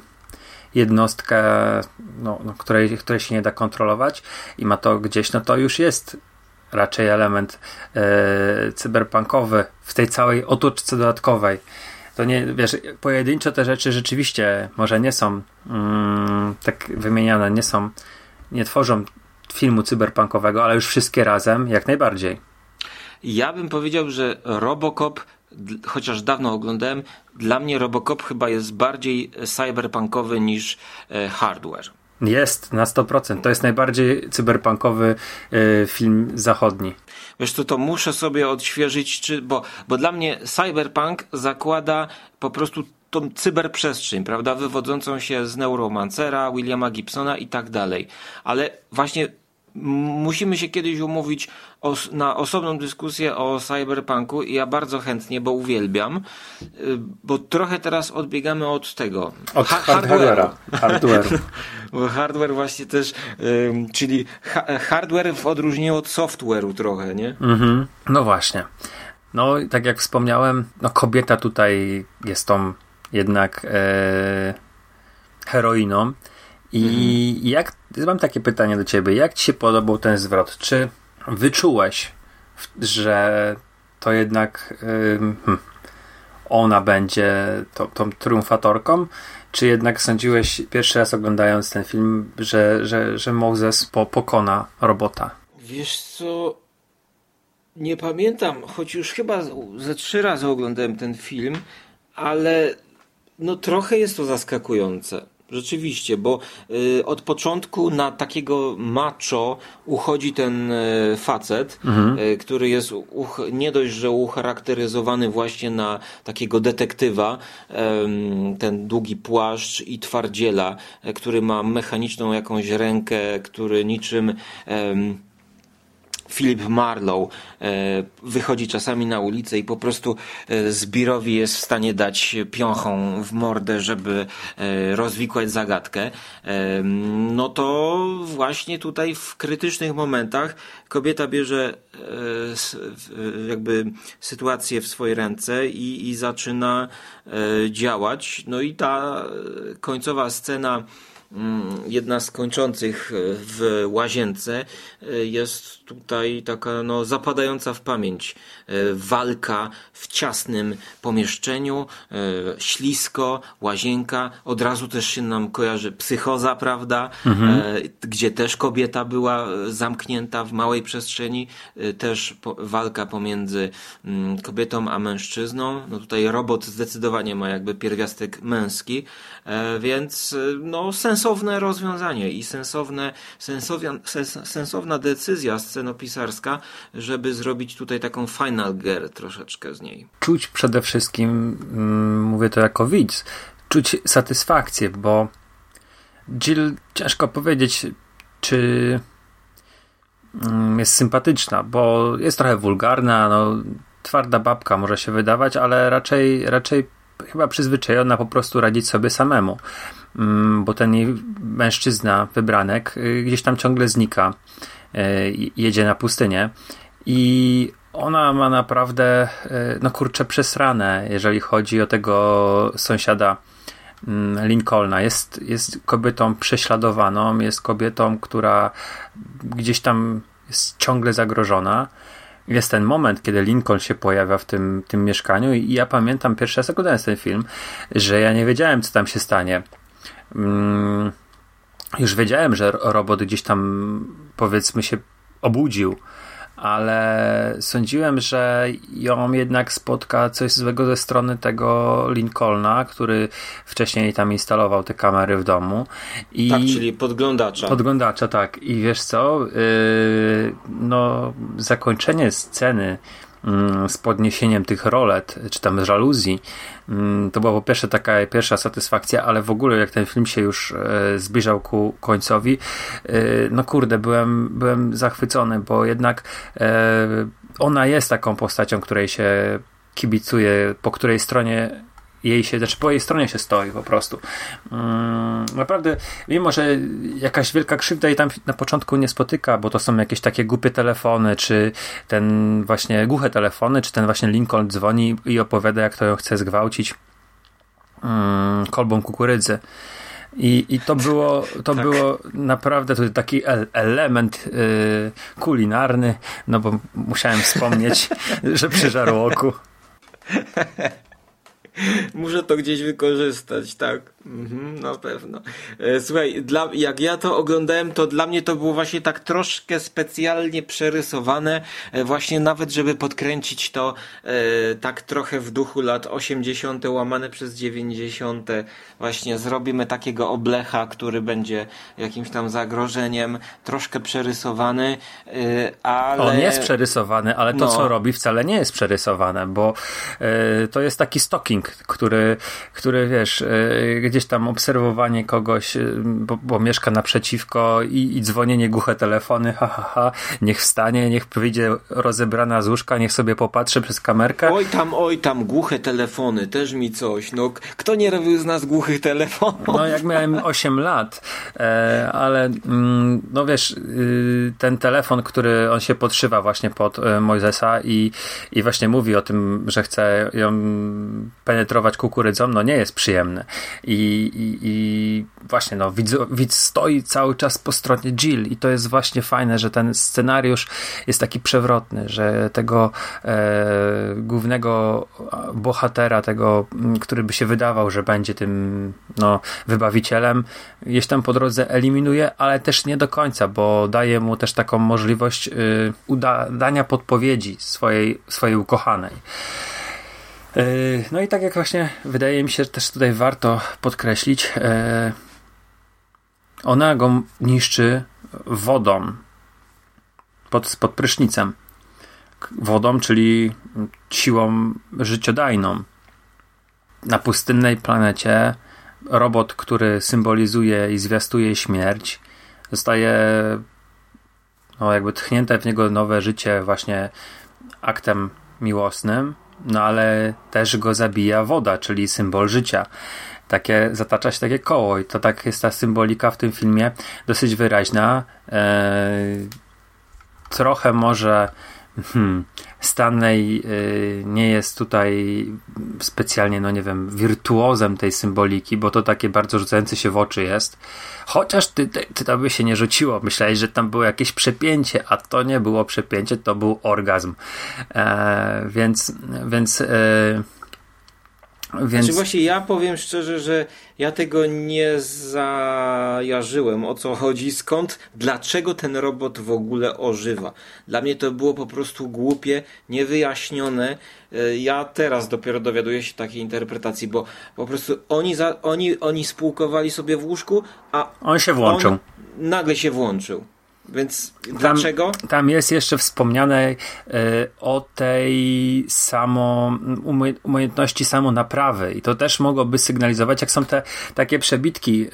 jednostkę, no, no, której, której się nie da kontrolować i ma to gdzieś, no to już jest raczej element e, cyberpunkowy w tej całej otoczce dodatkowej. To nie, wiesz, pojedyncze te rzeczy rzeczywiście może nie są mm, tak wymieniane, nie są, nie tworzą filmu cyberpunkowego, ale już wszystkie razem jak najbardziej. Ja bym powiedział, że Robocop chociaż dawno oglądałem, dla mnie Robocop chyba jest bardziej cyberpunkowy niż e, hardware. Jest, na 100%. To jest najbardziej cyberpunkowy e, film zachodni. Wiesz co, to muszę sobie odświeżyć, czy, bo, bo dla mnie cyberpunk zakłada po prostu tą cyberprzestrzeń, prawda, wywodzącą się z Neuromancera, Williama Gibsona i tak dalej. Ale właśnie musimy się kiedyś umówić os na osobną dyskusję o cyberpunku i ja bardzo chętnie, bo uwielbiam, y, bo trochę teraz odbiegamy od tego. Od ha hardware'a. Hardware. hardware właśnie też, czyli ha hardware w odróżnieniu od software'u trochę, nie? Mhm. No właśnie. No, tak jak wspomniałem, no kobieta tutaj jest tą jednak e, heroiną. I mhm. jak, mam takie pytanie do ciebie, jak ci się podobał ten zwrot? Czy wyczułeś, że to jednak hmm, ona będzie to, tą triumfatorką, czy jednak sądziłeś pierwszy raz oglądając ten film, że, że, że Moses po, pokona robota? Wiesz co, nie pamiętam, choć już chyba ze trzy razy oglądałem ten film, ale no trochę jest to zaskakujące. Rzeczywiście, bo y, od początku na takiego macho uchodzi ten y, facet, mhm. y, który jest uch, nie dość, że ucharakteryzowany właśnie na takiego detektywa, ten długi płaszcz i twardziela, e, który ma mechaniczną jakąś rękę, który niczym Philip Marlowe e, wychodzi czasami na ulicę i po prostu e, Zbirowi jest w stanie dać piąchą w mordę, żeby e, rozwikłać zagadkę, no to właśnie tutaj w krytycznych momentach kobieta bierze jakby sytuację w swoje ręce i, i zaczyna działać. No i ta końcowa scena jedna z kończących e, w łazience e, jest tutaj taka no, zapadająca w pamięć e, walka w ciasnym pomieszczeniu, ślisko, łazienka, od razu też się nam kojarzy psychoza, prawda, mhm. gdzie też kobieta była zamknięta w małej przestrzeni, też walka pomiędzy mm, kobietą a mężczyzną, no tutaj robot zdecydowanie ma jakby pierwiastek męski, więc no sens sensowne rozwiązanie i sensowne, sensowna, sensowna decyzja scenopisarska, żeby zrobić tutaj taką final gear troszeczkę z niej. Czuć przede wszystkim, mm, mówię to jako widz, czuć satysfakcję, bo Jill ciężko powiedzieć, czy mm, jest sympatyczna, bo jest trochę wulgarna, no, twarda babka może się wydawać, ale raczej, raczej chyba przyzwyczajona po prostu radzić sobie samemu, mm, bo ten jej mężczyzna, wybranek, y, gdzieś tam ciągle znika, y, jedzie na pustynię. I ona ma naprawdę, no kurczę, przesrane, jeżeli chodzi o tego sąsiada mm, Lincolna. Jest, jest kobietą prześladowaną, jest kobietą, która gdzieś tam jest ciągle zagrożona jest ten moment, kiedy Lincoln się pojawia w tym, tym mieszkaniu i ja pamiętam pierwszy raz oglądając ten film, że ja nie wiedziałem, co tam się stanie. Mm, już wiedziałem, że robot gdzieś tam powiedzmy się obudził, ale sądziłem, że ją jednak spotka coś złego ze strony tego Lincolna, który wcześniej tam instalował te kamery w domu. I tak, czyli podglądacza. Podglądacza, tak. I wiesz co? Yy, no, zakończenie sceny z podniesieniem tych rolet, czy tam żaluzji, mm, to była po pierwsze taka pierwsza satysfakcja, ale w ogóle jak ten film się już e, zbliżał ku końcowi, e, no kurde, byłem, byłem zachwycony, bo jednak e, ona jest taką postacią, której się kibicuje, po której stronie jej się, znaczy po jej stronie się stoi po prostu. Mm, naprawdę, mimo że jakaś wielka krzywda jej tam na początku nie spotyka, bo to są jakieś takie głupie telefony, czy ten właśnie głuche telefony, czy ten właśnie Lincoln dzwoni i opowiada, jak to ją chce zgwałcić mm, kolbą kukurydzy. I, I to było, to tak. było naprawdę tutaj taki element yy, kulinarny, no bo musiałem wspomnieć, że przyżarło oku. Muszę to gdzieś wykorzystać, tak. Mhm, na pewno. E, słuchaj, dla, jak ja to oglądałem, to dla mnie to było właśnie tak troszkę specjalnie przerysowane, e, właśnie nawet, żeby podkręcić to e, tak trochę w duchu lat 80., łamane przez 90. Właśnie zrobimy takiego oblecha, który będzie jakimś tam zagrożeniem, troszkę przerysowany, e, ale. On jest przerysowany, ale to, no. co robi, wcale nie jest przerysowane, bo e, to jest taki stalking, który, który wiesz, e, gdzieś tam obserwowanie kogoś, y, bo, bo mieszka naprzeciwko i, i dzwonienie głuche telefony, ha, ha, ha, niech wstanie, niech wyjdzie rozebrana z łóżka, niech sobie popatrzy przez kamerkę. Oj tam, oj tam, głuche telefony, też mi coś, no kto nie robił z nas głuchych telefonów? No jak miałem 8 lat, e, ale mm, no wiesz, y, ten telefon, który on się podszywa właśnie pod e, Mojzesa i, i właśnie mówi o tym, że chce ją penetrować kukurydzą, no nie jest przyjemny. I i, właśnie no, widz, widz stoi cały czas po stronie Jill i to jest właśnie fajne, że ten scenariusz jest taki przewrotny, że tego e, głównego bohatera, tego, który by się wydawał, że będzie tym no, wybawicielem, gdzieś tam po drodze eliminuje, ale też nie do końca, bo daje mu też taką możliwość y, udania podpowiedzi swojej, swojej ukochanej. E, no i tak jak właśnie wydaje mi się, też tutaj warto podkreślić, e, ona go niszczy wodą pod, pod prysznicem. Wodą, czyli siłą życiodajną. Na pustynnej planecie robot, który symbolizuje i zwiastuje śmierć, zostaje no, jakby tchnięte w niego nowe życie właśnie aktem miłosnym no ale też go zabija woda, czyli symbol życia. Takie, zatacza się takie koło i to tak jest ta symbolika w tym filmie dosyć wyraźna. Eee, trochę może hmm, Stanley y, nie jest tutaj specjalnie, no nie wiem, wirtuozem tej symboliki, bo to takie bardzo rzucające się w oczy jest. Chociaż ty, ty, ty to by się nie rzuciło. Myślałeś, że tam było jakieś przepięcie, a to nie było przepięcie, to był orgazm. E, więc, więc e, więc... Znaczy właśnie ja powiem szczerze, że ja tego nie zajarzyłem o co chodzi, skąd, dlaczego ten robot w ogóle ożywa. Dla mnie to było po prostu głupie, niewyjaśnione. E, ja teraz dopiero dowiaduję się takiej interpretacji, bo po prostu oni, za, oni, oni spółkowali sobie w łóżku, a on się włączył. nagle się włączył. Więc tam, dlaczego? Tam jest jeszcze wspomniane y, o tej samo umiejętności samonaprawy i to też mogłoby sygnalizować, jak są te takie przebitki y,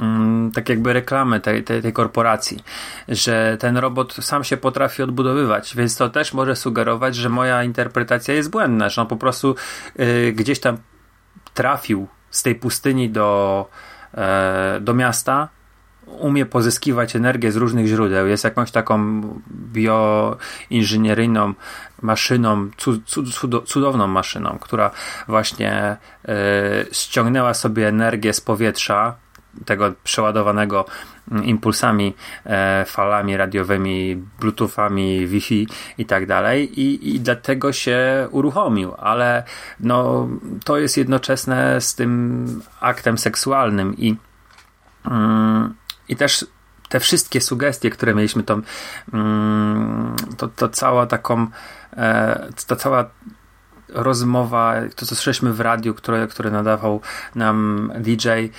mm, tak jakby reklamy tej, tej, tej korporacji, że ten robot sam się potrafi odbudowywać, więc to też może sugerować, że moja interpretacja jest błędna, że on po prostu y, gdzieś tam trafił z tej pustyni do, e, do miasta, umie pozyskiwać energię z różnych źródeł, jest jakąś taką bioinżynieryjną maszyną, cudowną maszyną, która właśnie y, ściągnęła sobie energię z powietrza, tego przeładowanego impulsami, e, falami radiowymi, bluetoothami, Wi-Fi i tak dalej. I, i dlatego się uruchomił, ale no, to jest jednoczesne z tym aktem seksualnym i mm, i też te wszystkie sugestie, które mieliśmy, to, mm, to, to cała taką, e, ta cała rozmowa, to co słyszeliśmy w radiu, które, które nadawał nam DJ, e,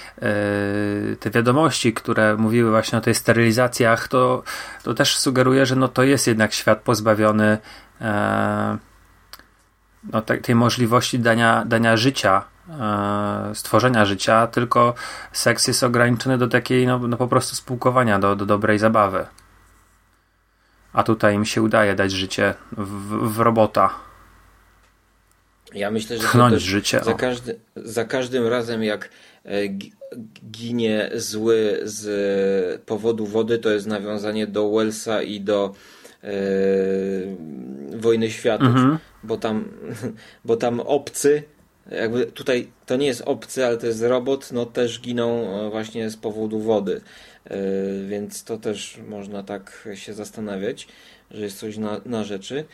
te wiadomości, które mówiły właśnie o tej sterylizacjach, to, to też sugeruje, że no to jest jednak świat pozbawiony e, no, tej możliwości dania, dania życia stworzenia życia, tylko seks jest ograniczony do takiej, no, no po prostu spółkowania, do, do dobrej zabawy. A tutaj im się udaje dać życie w, w robota. Ja myślę, że Tchnąć życie. Za, każdy, za każdym razem, jak e, ginie zły z powodu wody, to jest nawiązanie do Wellsa i do e, Wojny Światów, mhm. bo, tam, bo tam obcy jakby tutaj to nie jest obcy, ale to jest robot, no też giną e, właśnie z powodu wody. E, więc to też można tak się zastanawiać, że jest coś na, na rzeczy.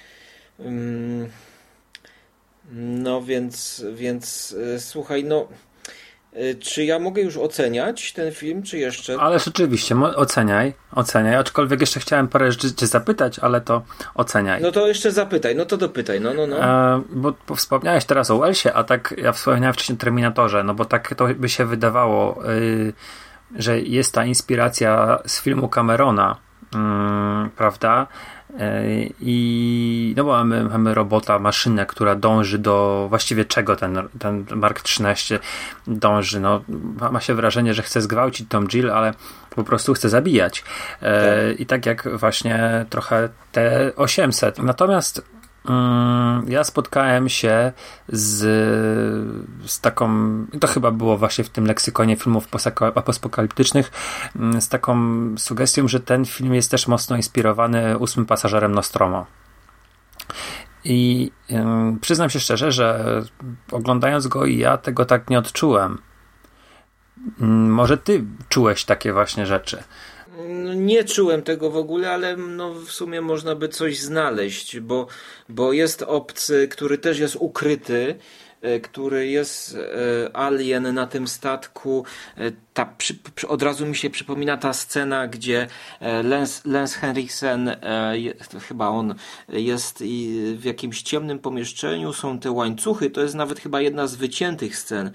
No więc, więc e, słuchaj, no czy ja mogę już oceniać ten film, czy jeszcze? Ale rzeczywiście, oceniaj, oceniaj. Aczkolwiek jeszcze chciałem parę rzeczy zapytać, ale to oceniaj. No to jeszcze zapytaj, no to dopytaj, no, no, no. E, bo, bo wspomniałeś teraz o Wellsie, a tak ja wspomniałem wcześniej o Terminatorze, no bo tak to by się wydawało, y, że jest ta inspiracja z filmu Camerona, y, prawda? E, I no bo mamy, mamy robota, maszynę, która dąży do właściwie czego ten, ten Mark 13 dąży. No, ma się wrażenie, że chce zgwałcić Tom Jill, ale po prostu chce zabijać. E, tak. I tak jak właśnie trochę te 800. Natomiast ja spotkałem się z, z taką, to chyba było właśnie w tym leksykonie filmów apokaliptycznych, mm, z taką sugestią, że ten film jest też mocno inspirowany ósmym pasażerem Nostromo. I przyznam się szczerze, że oglądając go ja tego tak nie odczułem. Mm, może ty czułeś takie właśnie rzeczy. No, nie czułem tego w ogóle, ale no w sumie można by coś znaleźć, bo, bo jest obcy, który też jest ukryty, który jest e, alien na tym statku. E, ta, przy, przy, od razu mi się przypomina ta scena, gdzie Lance, Lance Henriksen, chyba on jest w jakimś ciemnym pomieszczeniu, są te łańcuchy, to jest nawet chyba jedna z wyciętych scen.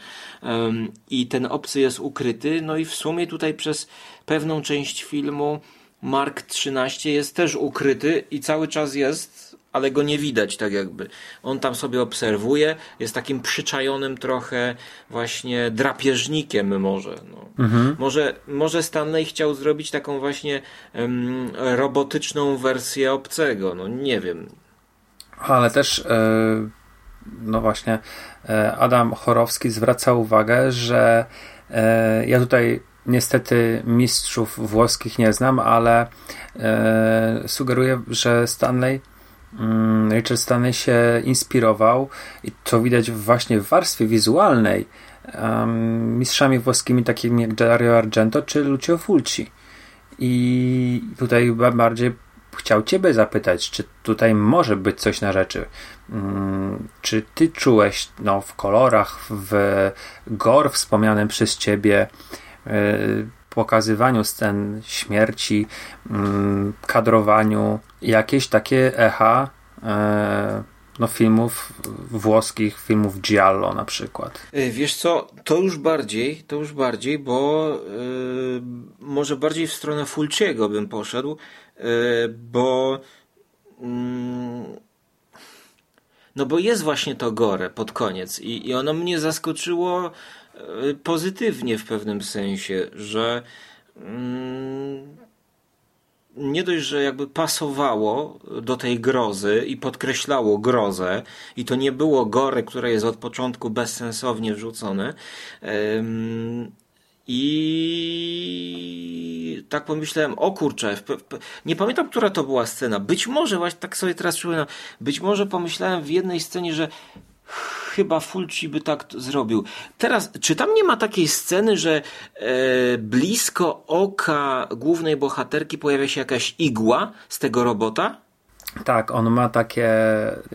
I ten obcy jest ukryty, no i w sumie tutaj przez pewną część filmu Mark 13 jest też ukryty i cały czas jest, ale go nie widać tak jakby. On tam sobie obserwuje, jest takim przyczajonym trochę właśnie drapieżnikiem może. No. Mhm. może. Może Stanley chciał zrobić taką właśnie um, robotyczną wersję obcego, no nie wiem. Ale też yy, no właśnie yy, Adam Chorowski zwraca uwagę, że yy, ja tutaj Niestety mistrzów włoskich nie znam, ale e, sugeruję, że Stanley, mm, Richard Stanley się inspirował i to widać właśnie w warstwie wizualnej um, mistrzami włoskimi takimi jak Dario Argento czy Lucio Fulci. I tutaj bardziej chciał Ciebie zapytać, czy tutaj może być coś na rzeczy. Um, czy Ty czułeś no, w kolorach, w gore wspomnianym przez Ciebie, E, pokazywaniu scen śmierci, mm, kadrowaniu, jakieś takie echa e, no, filmów włoskich, filmów Giallo na przykład. E, wiesz co, to już bardziej, to już bardziej, bo yy, może bardziej w stronę Fulciego bym poszedł, yy, bo yy, no bo jest właśnie to gore pod koniec i, i ono mnie zaskoczyło pozytywnie w pewnym sensie, że mm, nie dość, że jakby pasowało do tej grozy i podkreślało grozę, i to nie było gore, które jest od początku bezsensownie wrzucone. I tak pomyślałem, o kurczę, nie pamiętam, która to była scena. Być może, właśnie tak sobie teraz przypominam, być może pomyślałem w jednej scenie, że chyba Fulci by tak zrobił. Teraz, czy tam nie ma takiej sceny, że e, blisko oka głównej bohaterki pojawia się jakaś igła z tego robota? Tak, on ma takie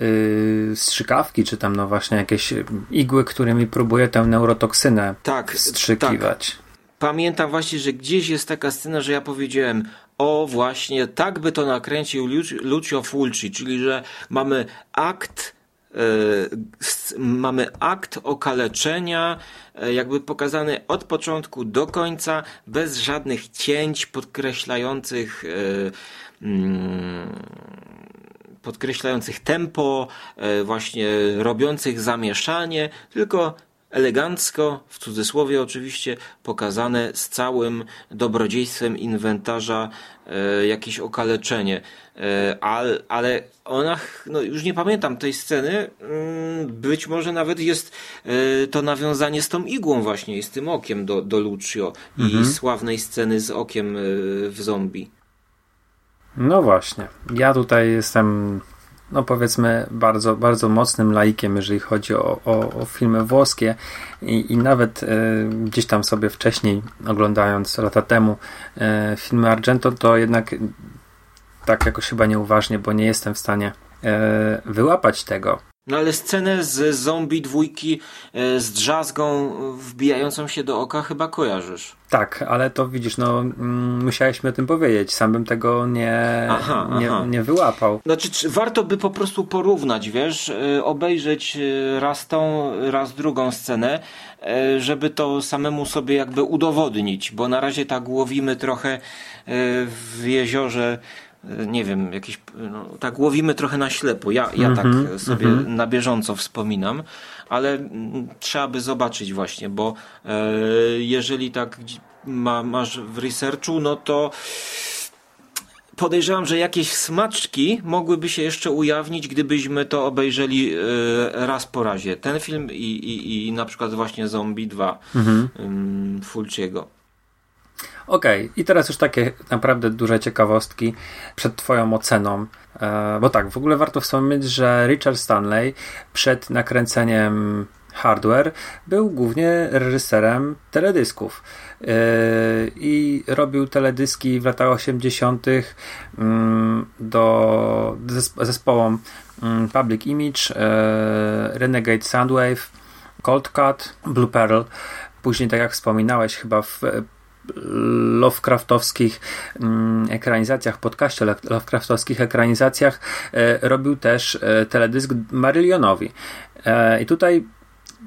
yy, strzykawki, czy tam no właśnie jakieś igły, którymi próbuje tę neurotoksynę tak, strzykiwać. Tak. Pamiętam właśnie, że gdzieś jest taka scena, że ja powiedziałem, o właśnie, tak by to nakręcił Lucio Fulci, czyli że mamy akt mamy akt okaleczenia, e, jakby pokazany od początku do końca, bez żadnych cięć podkreślających e, mm, podkreślających tempo, właśnie robiących zamieszanie, tylko elegancko, w cudzysłowie oczywiście, pokazane z całym dobrodziejstwem inwentarza e, jakieś okaleczenie. E, ale, ale ona, no już nie pamiętam tej sceny, mm, być może nawet jest e, to nawiązanie z tą igłą właśnie i z tym okiem do, do Lucio mhm. i sławnej sceny z okiem e, w zombie. No właśnie. Ja tutaj jestem no powiedzmy bardzo, bardzo mocnym laikiem, jeżeli chodzi o, o, o filmy włoskie i, i nawet e, gdzieś tam sobie wcześniej oglądając lata temu e, filmy Argento, to jednak tak jakoś chyba nieuważnie, bo nie jestem w stanie e, wyłapać tego, no ale scenę z zombie dwójki e, z drzazgą wbijającą się do oka chyba kojarzysz. Tak, ale to widzisz, no mm, musiałeś mi o tym powiedzieć. Sam bym tego nie, aha, nie, aha. nie wyłapał. Znaczy, czy warto by po prostu porównać, wiesz, e, obejrzeć e, raz tą, raz drugą scenę, żeby to samemu sobie jakby udowodnić, bo na razie tak łowimy trochę w jeziorze nie wiem, jakieś, no, tak łowimy trochę na ślepo. Ja, ja mm -hmm, tak mhm, sobie mm -hmm. na bieżąco wspominam, ale mm, trzeba by zobaczyć właśnie, bo e, jeżeli tak ma, masz w researchu, no to podejrzewam, że jakieś smaczki mogłyby się jeszcze ujawnić, gdybyśmy to obejrzeli e, raz po razie. Ten film i, i, i na przykład właśnie Zombie 2 mm -hmm. Fulciego. Okej, okay. i teraz już takie naprawdę duże ciekawostki przed Twoją oceną. E, bo tak, w ogóle warto wspomnieć, że Richard Stanley przed nakręceniem Hardware był głównie reżyserem teledysków e, i robił teledyski w latach 80. Mm, do zespołom mm, Public Image, e, Renegade Soundwave, Cold Cut, Blue Pearl. Później, tak jak wspominałeś, chyba w Lovecraftowskich mm, ekranizacjach, podcaście Lovecraftowskich ekranizacjach robił też e, teledysk Marylionowi. E, I tutaj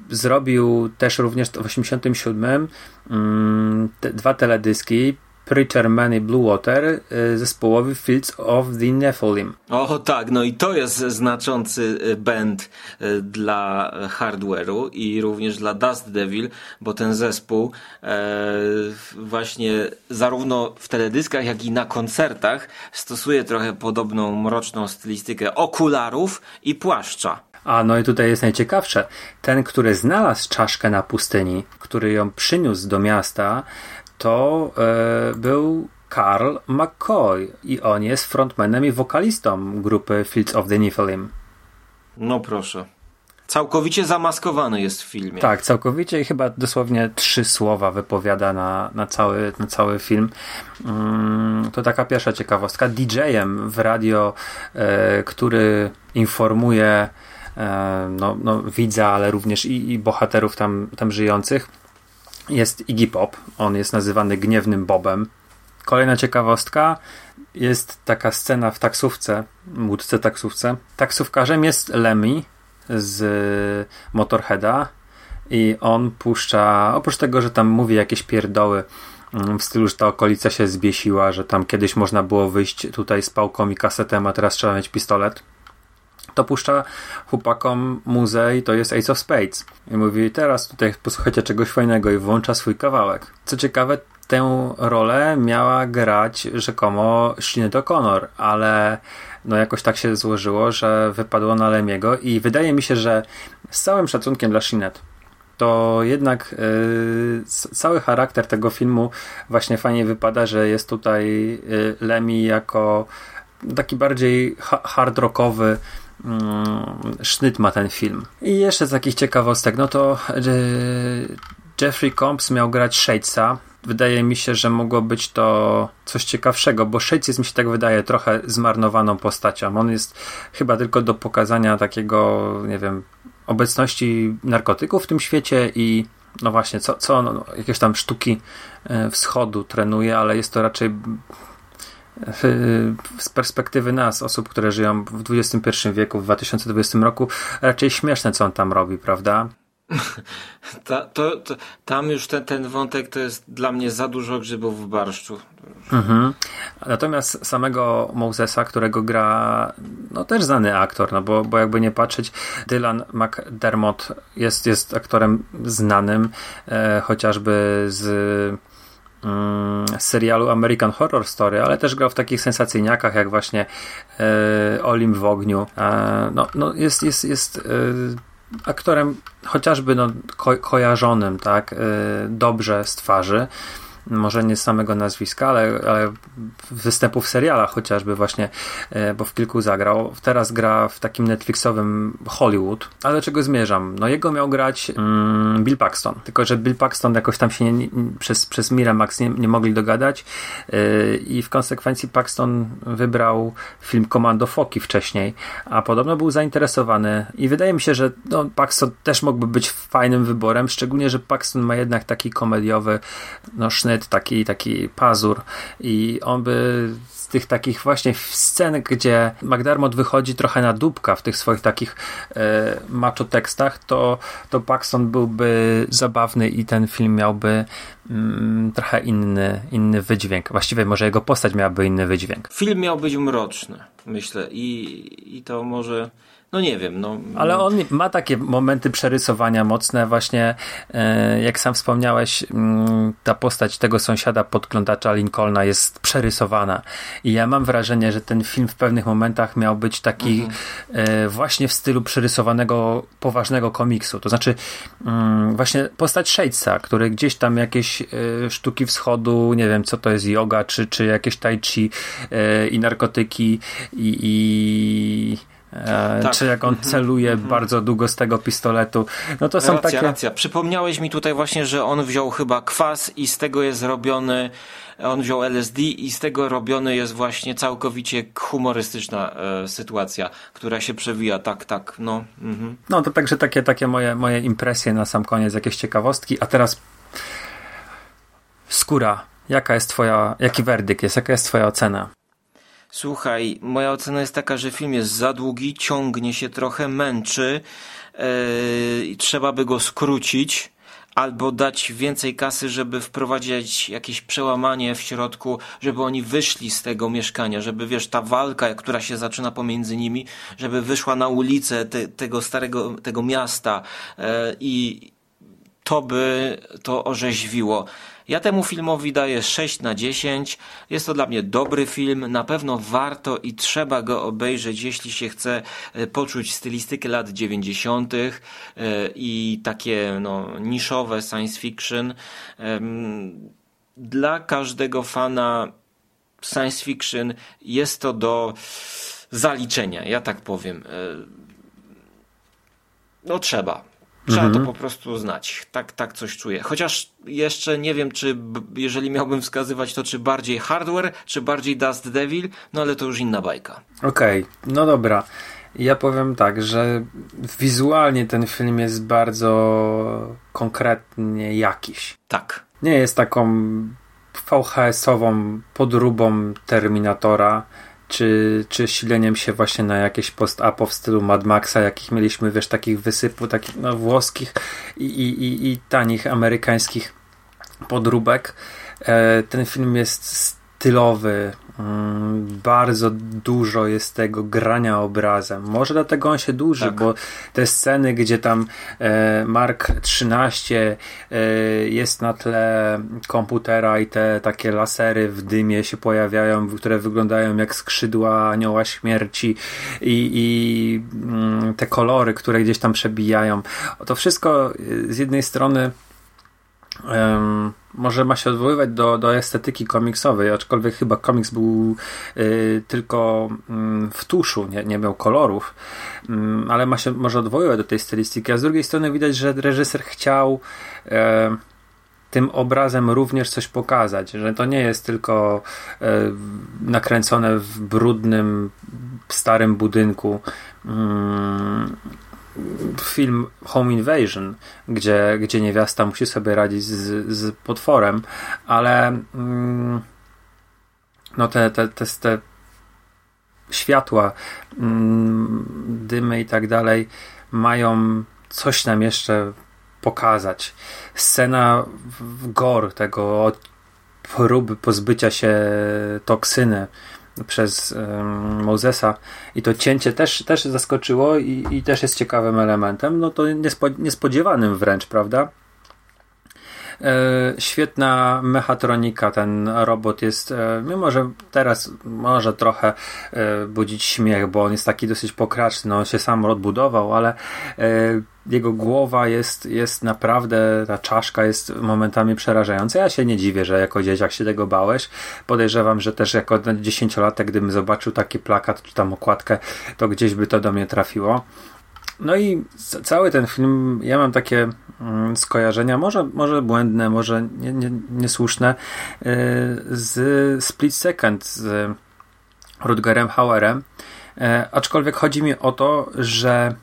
zrobił też również w 87 mm, dwa teledyski Preacher Man i Blue Water y, zespołowy Fields of the Nephilim. O tak, no i to jest znaczący y, band y, dla hardware'u i również dla Dust Devil, bo ten zespół e, właśnie zarówno w teledyskach, jak i na koncertach stosuje trochę podobną mroczną stylistykę okularów i płaszcza. A no i tutaj jest najciekawsze. Ten, który znalazł czaszkę na pustyni, który ją przyniósł do miasta, to e, był Carl McCoy i on jest frontmanem i wokalistą grupy Fields of the Nephilim. No proszę. Całkowicie zamaskowany jest w filmie. Tak, całkowicie i chyba dosłownie trzy słowa wypowiada na, na, cały, na cały film. Mm, to taka pierwsza ciekawostka. DJ-em w radio, e, który informuje e, no, no, widza, ale również i, i bohaterów tam, tam żyjących jest Iggy Pop. On jest nazywany gniewnym Bobem. Kolejna ciekawostka jest taka scena w taksówce, łódce taksówce. Taksówkarzem jest Lemmy z Motorheada i on puszcza, oprócz tego, że tam mówi jakieś pierdoły mm, w stylu, że ta okolica się zbiesiła, że tam kiedyś można było wyjść tutaj z pałką i kasetem, a teraz trzeba mieć pistolet to puszcza chłopakom muzej, to jest Ace of Spades. I mówi, teraz tutaj posłuchajcie czegoś fajnego i włącza swój kawałek. Co ciekawe, tę rolę miała grać rzekomo Sinead O'Connor, ale no jakoś tak się złożyło, że wypadło na Lemiego i wydaje mi się, że z całym szacunkiem dla Sinead, to jednak yy, cały charakter tego filmu właśnie fajnie wypada, że jest tutaj yy, Lemmy jako taki bardziej ha hard rockowy sznyt ma ten film. I jeszcze z takich ciekawostek, no to yy, Jeffrey Combs miał grać Shadesa, wydaje mi się, że mogło być to coś ciekawszego, bo Shades jest mi się tak wydaje trochę zmarnowaną postacią. On jest chyba tylko do pokazania takiego, nie wiem, obecności narkotyków w tym świecie i no właśnie, co, co no, jakieś tam sztuki e, wschodu trenuje, ale jest to raczej z perspektywy nas, osób, które żyją w XXI wieku, w 2020 roku, raczej śmieszne, co on tam robi, prawda? Ta, to, to, tam już ten, ten wątek to jest dla mnie za dużo grzybów w barszczu. Mhm. Natomiast samego Mosesa, którego gra no też znany aktor, no bo, bo jakby nie patrzeć, Dylan McDermott jest, jest aktorem znanym, e, chociażby z mm, serialu American Horror Story, ale też grał w takich sensacyjniakach jak właśnie e, Olim w ogniu. E, no, no jest, jest, jest e, aktorem chociażby no, ko kojarzonym tak, dobrze z twarzy może nie samego nazwiska, ale, ale występów w serialach chociażby właśnie, e, bo w kilku zagrał. Teraz gra w takim Netflixowym Hollywood. Ale do czego zmierzam? No jego miał grać mm, Bill Paxton, tylko że Bill Paxton jakoś tam się nie, przez, przez Miramax nie, nie mogli dogadać yy, i w konsekwencji Paxton wybrał film Komando Foki wcześniej, a podobno był zainteresowany i wydaje mi się, że no, Paxton też mógłby być fajnym wyborem, szczególnie, że Paxton ma jednak taki komediowy no, sznyt taki, taki pazur i on by z tych takich właśnie scen, gdzie McDermott wychodzi trochę na dupka w tych swoich takich e, macho tekstach, to, to Paxton byłby zabawny i ten film miałby mm, trochę inny, inny wydźwięk. Właściwie może jego postać miałaby inny wydźwięk. Film miał być mroczny, myślę, i, i to może no nie wiem. No. Ale on ma takie momenty przerysowania mocne, właśnie e, jak sam wspomniałeś, mm, ta postać tego sąsiada podglądacza Lincolna jest przerysowana. I ja mam wrażenie, że ten film w pewnych momentach miał być taki mhm. E, właśnie w stylu przerysowanego, poważnego komiksu. To znaczy, mm, właśnie postać Shadesa, który gdzieś tam jakieś e, sztuki wschodu, nie wiem co to jest yoga, czy, czy jakieś tai chi i narkotyki i, i E, tak. Czy jak on mhm. celuje mm -hmm. bardzo długo z tego pistoletu. No to są racja, takie. Racja. Przypomniałeś mi tutaj właśnie, że on wziął chyba kwas i z tego jest robiony. On wziął LSD i z tego robiony jest właśnie całkowicie humorystyczna e, sytuacja, która się przewija. Tak, tak. No, mm -hmm. no to także takie, takie moje, moje impresje na sam koniec, jakieś ciekawostki. A teraz skóra. Jaka jest twoja, jaki werdykt jest, jaka jest twoja ocena? Słuchaj, moja ocena jest taka, że film jest za długi, ciągnie się trochę, męczy yy, trzeba by go skrócić albo dać więcej kasy, żeby wprowadzić jakieś przełamanie w środku, żeby oni wyszli z tego mieszkania, żeby wiesz, ta walka, która się zaczyna pomiędzy nimi, żeby wyszła na ulicę te, tego starego, tego miasta yy, i to by to orzeźwiło. Ja temu filmowi daję 6 na 10. Jest to dla mnie dobry film. Na pewno warto i trzeba go obejrzeć, jeśli się chce e, poczuć stylistykę lat 90. E, i takie no, niszowe science fiction. Dla każdego fana science fiction jest to do zaliczenia, ja tak powiem. E, no trzeba. Trzeba mhm. to po prostu znać. Tak, tak coś czuję. Chociaż jeszcze nie wiem, czy jeżeli miałbym wskazywać to, czy bardziej hardware, czy bardziej Dust Devil, no ale to już inna bajka. Okej, okay, no dobra. Ja powiem tak, że wizualnie ten film jest bardzo konkretnie jakiś. Tak. Nie jest taką VHS-ową podróbą Terminatora, czy, czy sileniem się właśnie na jakieś post-apo w stylu Mad Maxa, jakich mieliśmy, wiesz, takich wysypów, takich no, włoskich i, i, i, tanich amerykańskich podróbek. E, ten film jest stylowy, bardzo dużo jest tego grania obrazem. Może dlatego on się duży, tak. bo te sceny, gdzie tam e, Mark 13 e, jest na tle komputera i te takie lasery w dymie się pojawiają, które wyglądają jak skrzydła anioła śmierci i, i mm, te kolory, które gdzieś tam przebijają. To wszystko e, z jednej strony um, może ma się odwoływać do, do estetyki komiksowej, aczkolwiek chyba komiks był y, tylko y, w tuszu, nie, nie miał kolorów, y, ale ma się może odwoływać do tej stylistyki, a z drugiej strony widać, że reżyser chciał e, tym obrazem również coś pokazać, że to nie jest tylko e, nakręcone w brudnym, starym budynku. Mm, film Home Invasion, gdzie, gdzie niewiasta musi sobie radzić z, z potworem, ale mm, no te, te, te, te światła, mm, dymy i tak dalej mają coś nam jeszcze pokazać. Scena w gor tego próby pozbycia się toksyny przez um, Mozesa i to cięcie też, też zaskoczyło i, i też jest ciekawym elementem, no to niespodziewanym wręcz, prawda? E, świetna mechatronika, ten robot jest, e, mimo że teraz może trochę e, budzić śmiech, bo on jest taki dosyć pokraczny, no on się sam odbudował, ale jego głowa jest, jest naprawdę, ta czaszka jest momentami przerażająca. Ja się nie dziwię, że jako dzieciak się tego bałeś. Podejrzewam, że też jako dziesięciolatek, gdybym zobaczył taki plakat czy tam okładkę, to gdzieś by to do mnie trafiło. No i cały ten film, ja mam takie mm, skojarzenia, może, może błędne, może nie, nie, niesłuszne, y, z Split Second, z Rutgerem Hauerem. E, aczkolwiek chodzi mi o to, że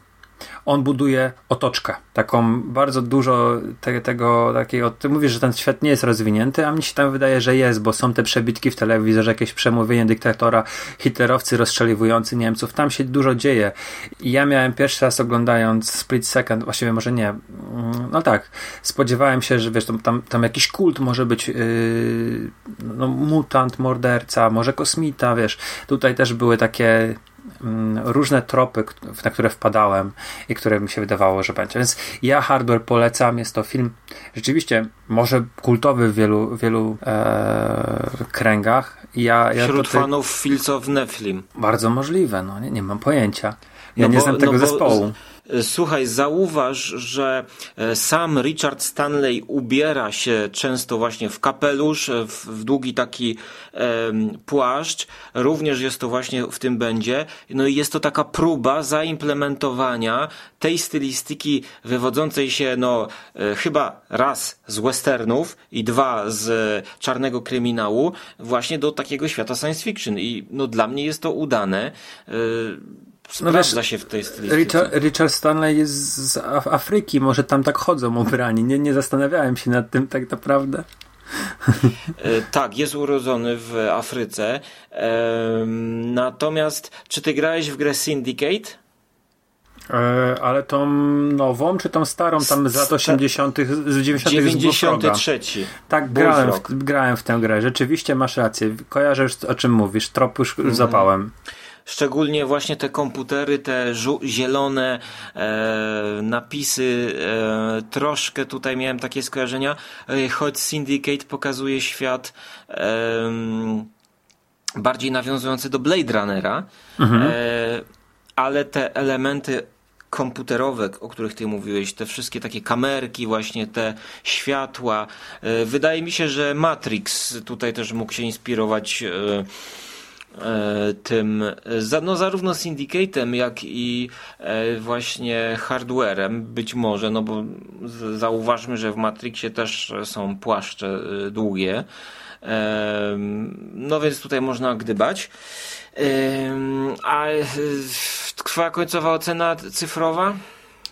on buduje otoczkę. Taką bardzo dużo te, tego takiego. Ty mówisz, że ten świat nie jest rozwinięty, a mi się tam wydaje, że jest, bo są te przebitki w telewizorze, jakieś przemówienie dyktatora, hitlerowcy rozstrzeliwujący Niemców. Tam się dużo dzieje. I ja miałem pierwszy raz oglądając Split Second, właściwie może nie. Mm, no tak, spodziewałem się, że wiesz, tam, tam jakiś kult może być yy, no, mutant, morderca, może kosmita, wiesz. Tutaj też były takie różne tropy, na które wpadałem i które mi się wydawało, że będzie. Więc ja Hardware polecam. Jest to film rzeczywiście może kultowy w wielu, wielu e, kręgach. Ja, ja Wśród tutaj... fanów Fields of Nephilim. Bardzo możliwe, no nie, nie mam pojęcia. Ja no nie bo, znam tego no zespołu. Słuchaj, zauważ, że e, sam Richard Stanley ubiera się często właśnie w kapelusz, w, w długi taki płaszcz. Również jest to właśnie w tym będzie. No i jest to taka próba zaimplementowania tej stylistyki wywodzącej się, no, e, chyba raz z westernów i dwa z czarnego kryminału, właśnie do takiego świata science fiction. I no, dla mnie jest to udane. E, sprawdza no wiesz, się w tej stylistyce. Richard, Richard, Stanley jest z Afryki, może tam tak chodzą ubrani. Nie, nie zastanawiałem się nad tym tak naprawdę. E, tak, jest urodzony w Afryce. Natomiast, czy ty grałeś w grę Syndicate? E, ale tą nową, czy tą starą, tam z lat 80., z 90. 93. Tak, grałem w, grałem w tę grę. Rzeczywiście masz rację. Kojarzysz o czym mówisz. Trop już mm. zapałem. Szczególnie właśnie te komputery, te zielone e, napisy, e, troszkę tutaj miałem takie skojarzenia, e, choć Syndicate pokazuje świat bardziej nawiązujący do Blade Runnera, mhm. E, ale te elementy komputerowe, o których ty mówiłeś, te wszystkie takie kamerki, właśnie te światła. E, wydaje mi się, że Matrix tutaj też mógł się inspirować E, tym, no zarówno Syndicate'em, jak i e, właśnie hardwarem, być może, no bo zauważmy, że w Matrixie też są płaszcze e, długie, no więc tutaj można gdybać. A twoja końcowa ocena cyfrowa?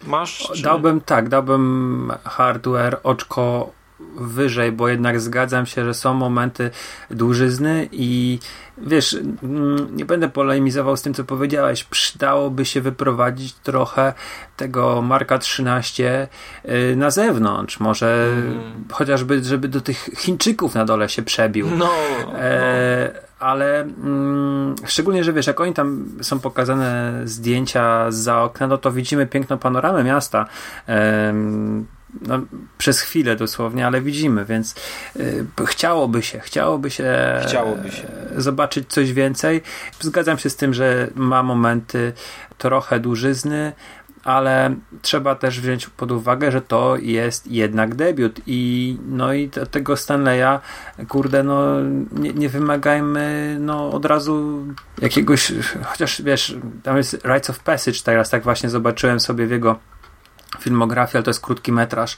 Masz? Czy... Dałbym tak, dałbym hardware oczko wyżej, bo jednak zgadzam się, że są momenty dłużyzny i wiesz, mm, nie będę polemizował z tym, co powiedziałeś. Przydałoby się wyprowadzić trochę tego Marka 13 y, na zewnątrz. Może mm. chociażby, żeby do tych Chińczyków na dole się przebił. No, e, no ale mm, szczególnie, że wiesz, jak oni tam są pokazane zdjęcia za okna, no to widzimy piękną panoramę miasta. Ym, no, przez chwilę dosłownie, ale widzimy, więc y, chciałoby się, chciałoby się, chciałoby się zobaczyć coś więcej. Zgadzam się z tym, że ma momenty trochę dłużyzny, ale trzeba też wziąć pod uwagę, że to jest jednak debiut i no i tego Stanleya kurde, no nie, nie wymagajmy no od razu jakiegoś, chociaż wiesz, tam jest Rites of Passage teraz, tak właśnie zobaczyłem sobie w jego filmografii, ale to jest krótki metraż.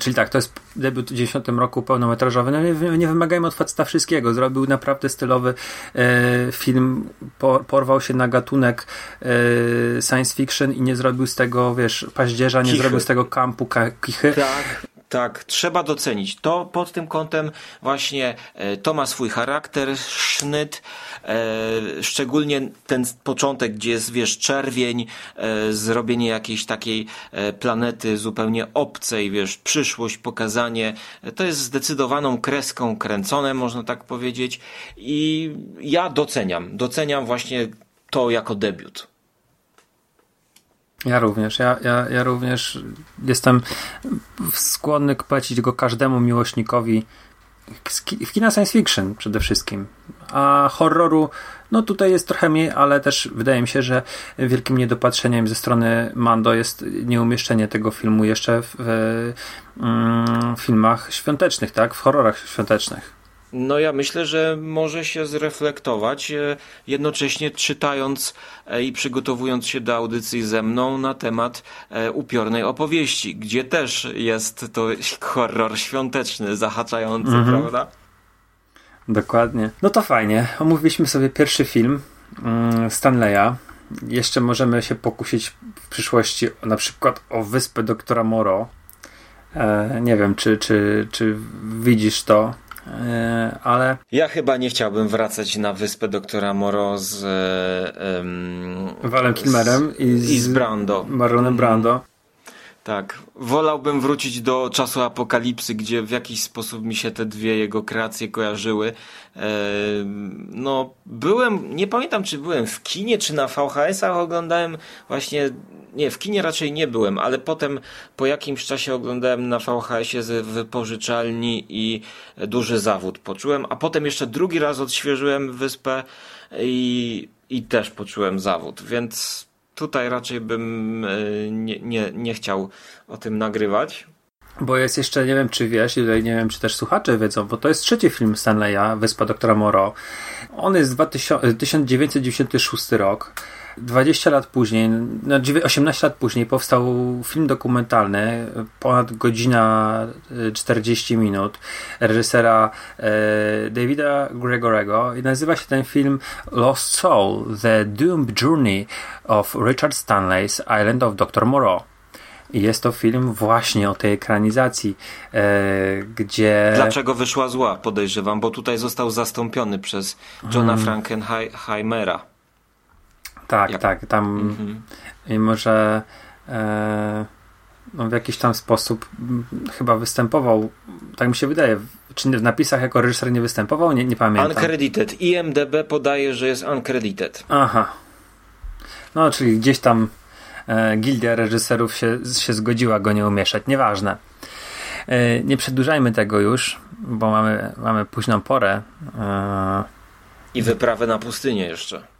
Czyli tak, to jest debiut w 90 roku pełnometrażowy. No nie, nie wymagajmy od faceta wszystkiego. Zrobił naprawdę stylowy e, film, por, porwał się na gatunek e, science fiction i nie zrobił z tego, wiesz, paździerza, nie Kichy. zrobił z tego kampu kichy. Tak. Tak, trzeba docenić. To pod tym kątem właśnie e, to ma swój charakter, sznyt, e, szczególnie ten początek, gdzie jest, wiesz, czerwień, e, zrobienie jakiejś takiej e, planety zupełnie obcej, wiesz, przyszłość, pokazanie. To jest zdecydowaną kreską kręcone, można tak powiedzieć. I ja doceniam, doceniam właśnie to jako debiut. Ja również. Ja, ja, ja również jestem skłonny polecić go każdemu miłośnikowi w kina science fiction przede wszystkim. A horroru, no tutaj jest trochę mniej, ale też wydaje mi się, że wielkim niedopatrzeniem ze strony Mando jest nieumieszczenie tego filmu jeszcze w, w, w mm, filmach świątecznych, tak? W horrorach świątecznych. No ja myślę, że może się zreflektować, e, jednocześnie czytając e, i przygotowując się do audycji ze mną na temat e, upiornej opowieści, gdzie też jest to horror świąteczny, zahaczający, mhm. prawda? Dokładnie. No to fajnie. Omówiliśmy sobie pierwszy film mm, Stanleya. Jeszcze możemy się pokusić w przyszłości na przykład o wyspę doktora Moro. nie wiem, czy, czy, czy widzisz to, ale... Ja chyba nie chciałbym wracać na wyspę doktora Moro z... Um, Walem Kilmerem i z, i z Brando. Marlonem Brando. Tak, wolałbym wrócić do czasu apokalipsy, gdzie w jakiś sposób mi się te dwie jego kreacje kojarzyły. No, byłem, nie pamiętam czy byłem w kinie, czy na VHS-ach oglądałem właśnie, nie, w kinie raczej nie byłem, ale potem po jakimś czasie oglądałem na VHS-ie z wypożyczalni i duży zawód poczułem, a potem jeszcze drugi raz odświeżyłem wyspę i, i też poczułem zawód, więc tutaj raczej bym e, nie, nie, nie chciał o tym nagrywać. Bo jest jeszcze, nie wiem czy wiesz, i nie wiem czy też słuchacze wiedzą, bo to jest trzeci film Stanleya, Wyspa doktora Moreau. On jest 2000, 1996 rok. 20 lat później, 18 lat później powstał film dokumentalny, ponad godzina 40 minut, reżysera e, Davida Gregorego i nazywa się ten film Lost Soul, The Doomed Journey of Richard Stanley's Island of Dr. Moreau. I jest to film właśnie o tej ekranizacji, e, gdzie. Dlaczego wyszła zła, podejrzewam, bo tutaj został zastąpiony przez Johna hmm. Frankenheimera. Tak, Jak? tak. Tam mhm. mimo, że e, no w jakiś tam sposób chyba występował, tak mi się wydaje, czy w napisach jako reżyser nie występował? Nie, nie pamiętam. Uncredited. IMDB podaje, że jest uncredited. Aha. No, czyli gdzieś tam e, gildia reżyserów się, się zgodziła go nie umieszać. Nieważne. E, nie przedłużajmy tego już, bo mamy, mamy późną porę. E, I wyprawę na pustynię jeszcze.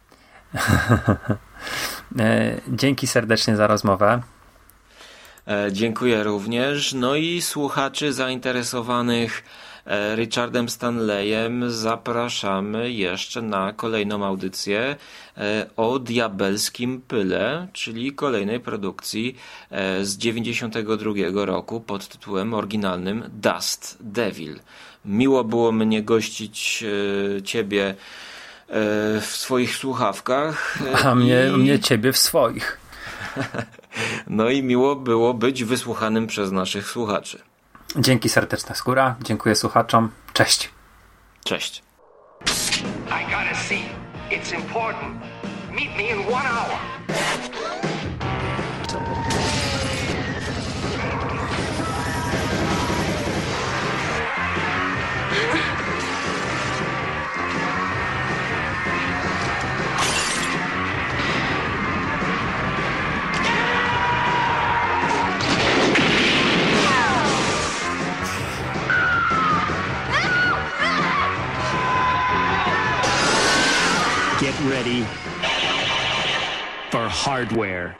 E, dzięki serdecznie za rozmowę. E, dziękuję również. No i słuchaczy zainteresowanych e, Richardem Stanleyem zapraszamy jeszcze na kolejną audycję o Diabelskim Pyle, czyli kolejnej produkcji z 92 roku pod tytułem oryginalnym Dust Devil. Miło było mnie gościć Ciebie w swoich słuchawkach. A mnie, i... mnie ciebie w swoich. No i miło było być wysłuchanym przez naszych słuchaczy. Dzięki serdeczna skóra, dziękuję słuchaczom. Cześć. Cześć. I gotta see. It's important. Meet me in one hour. Get ready for hardware.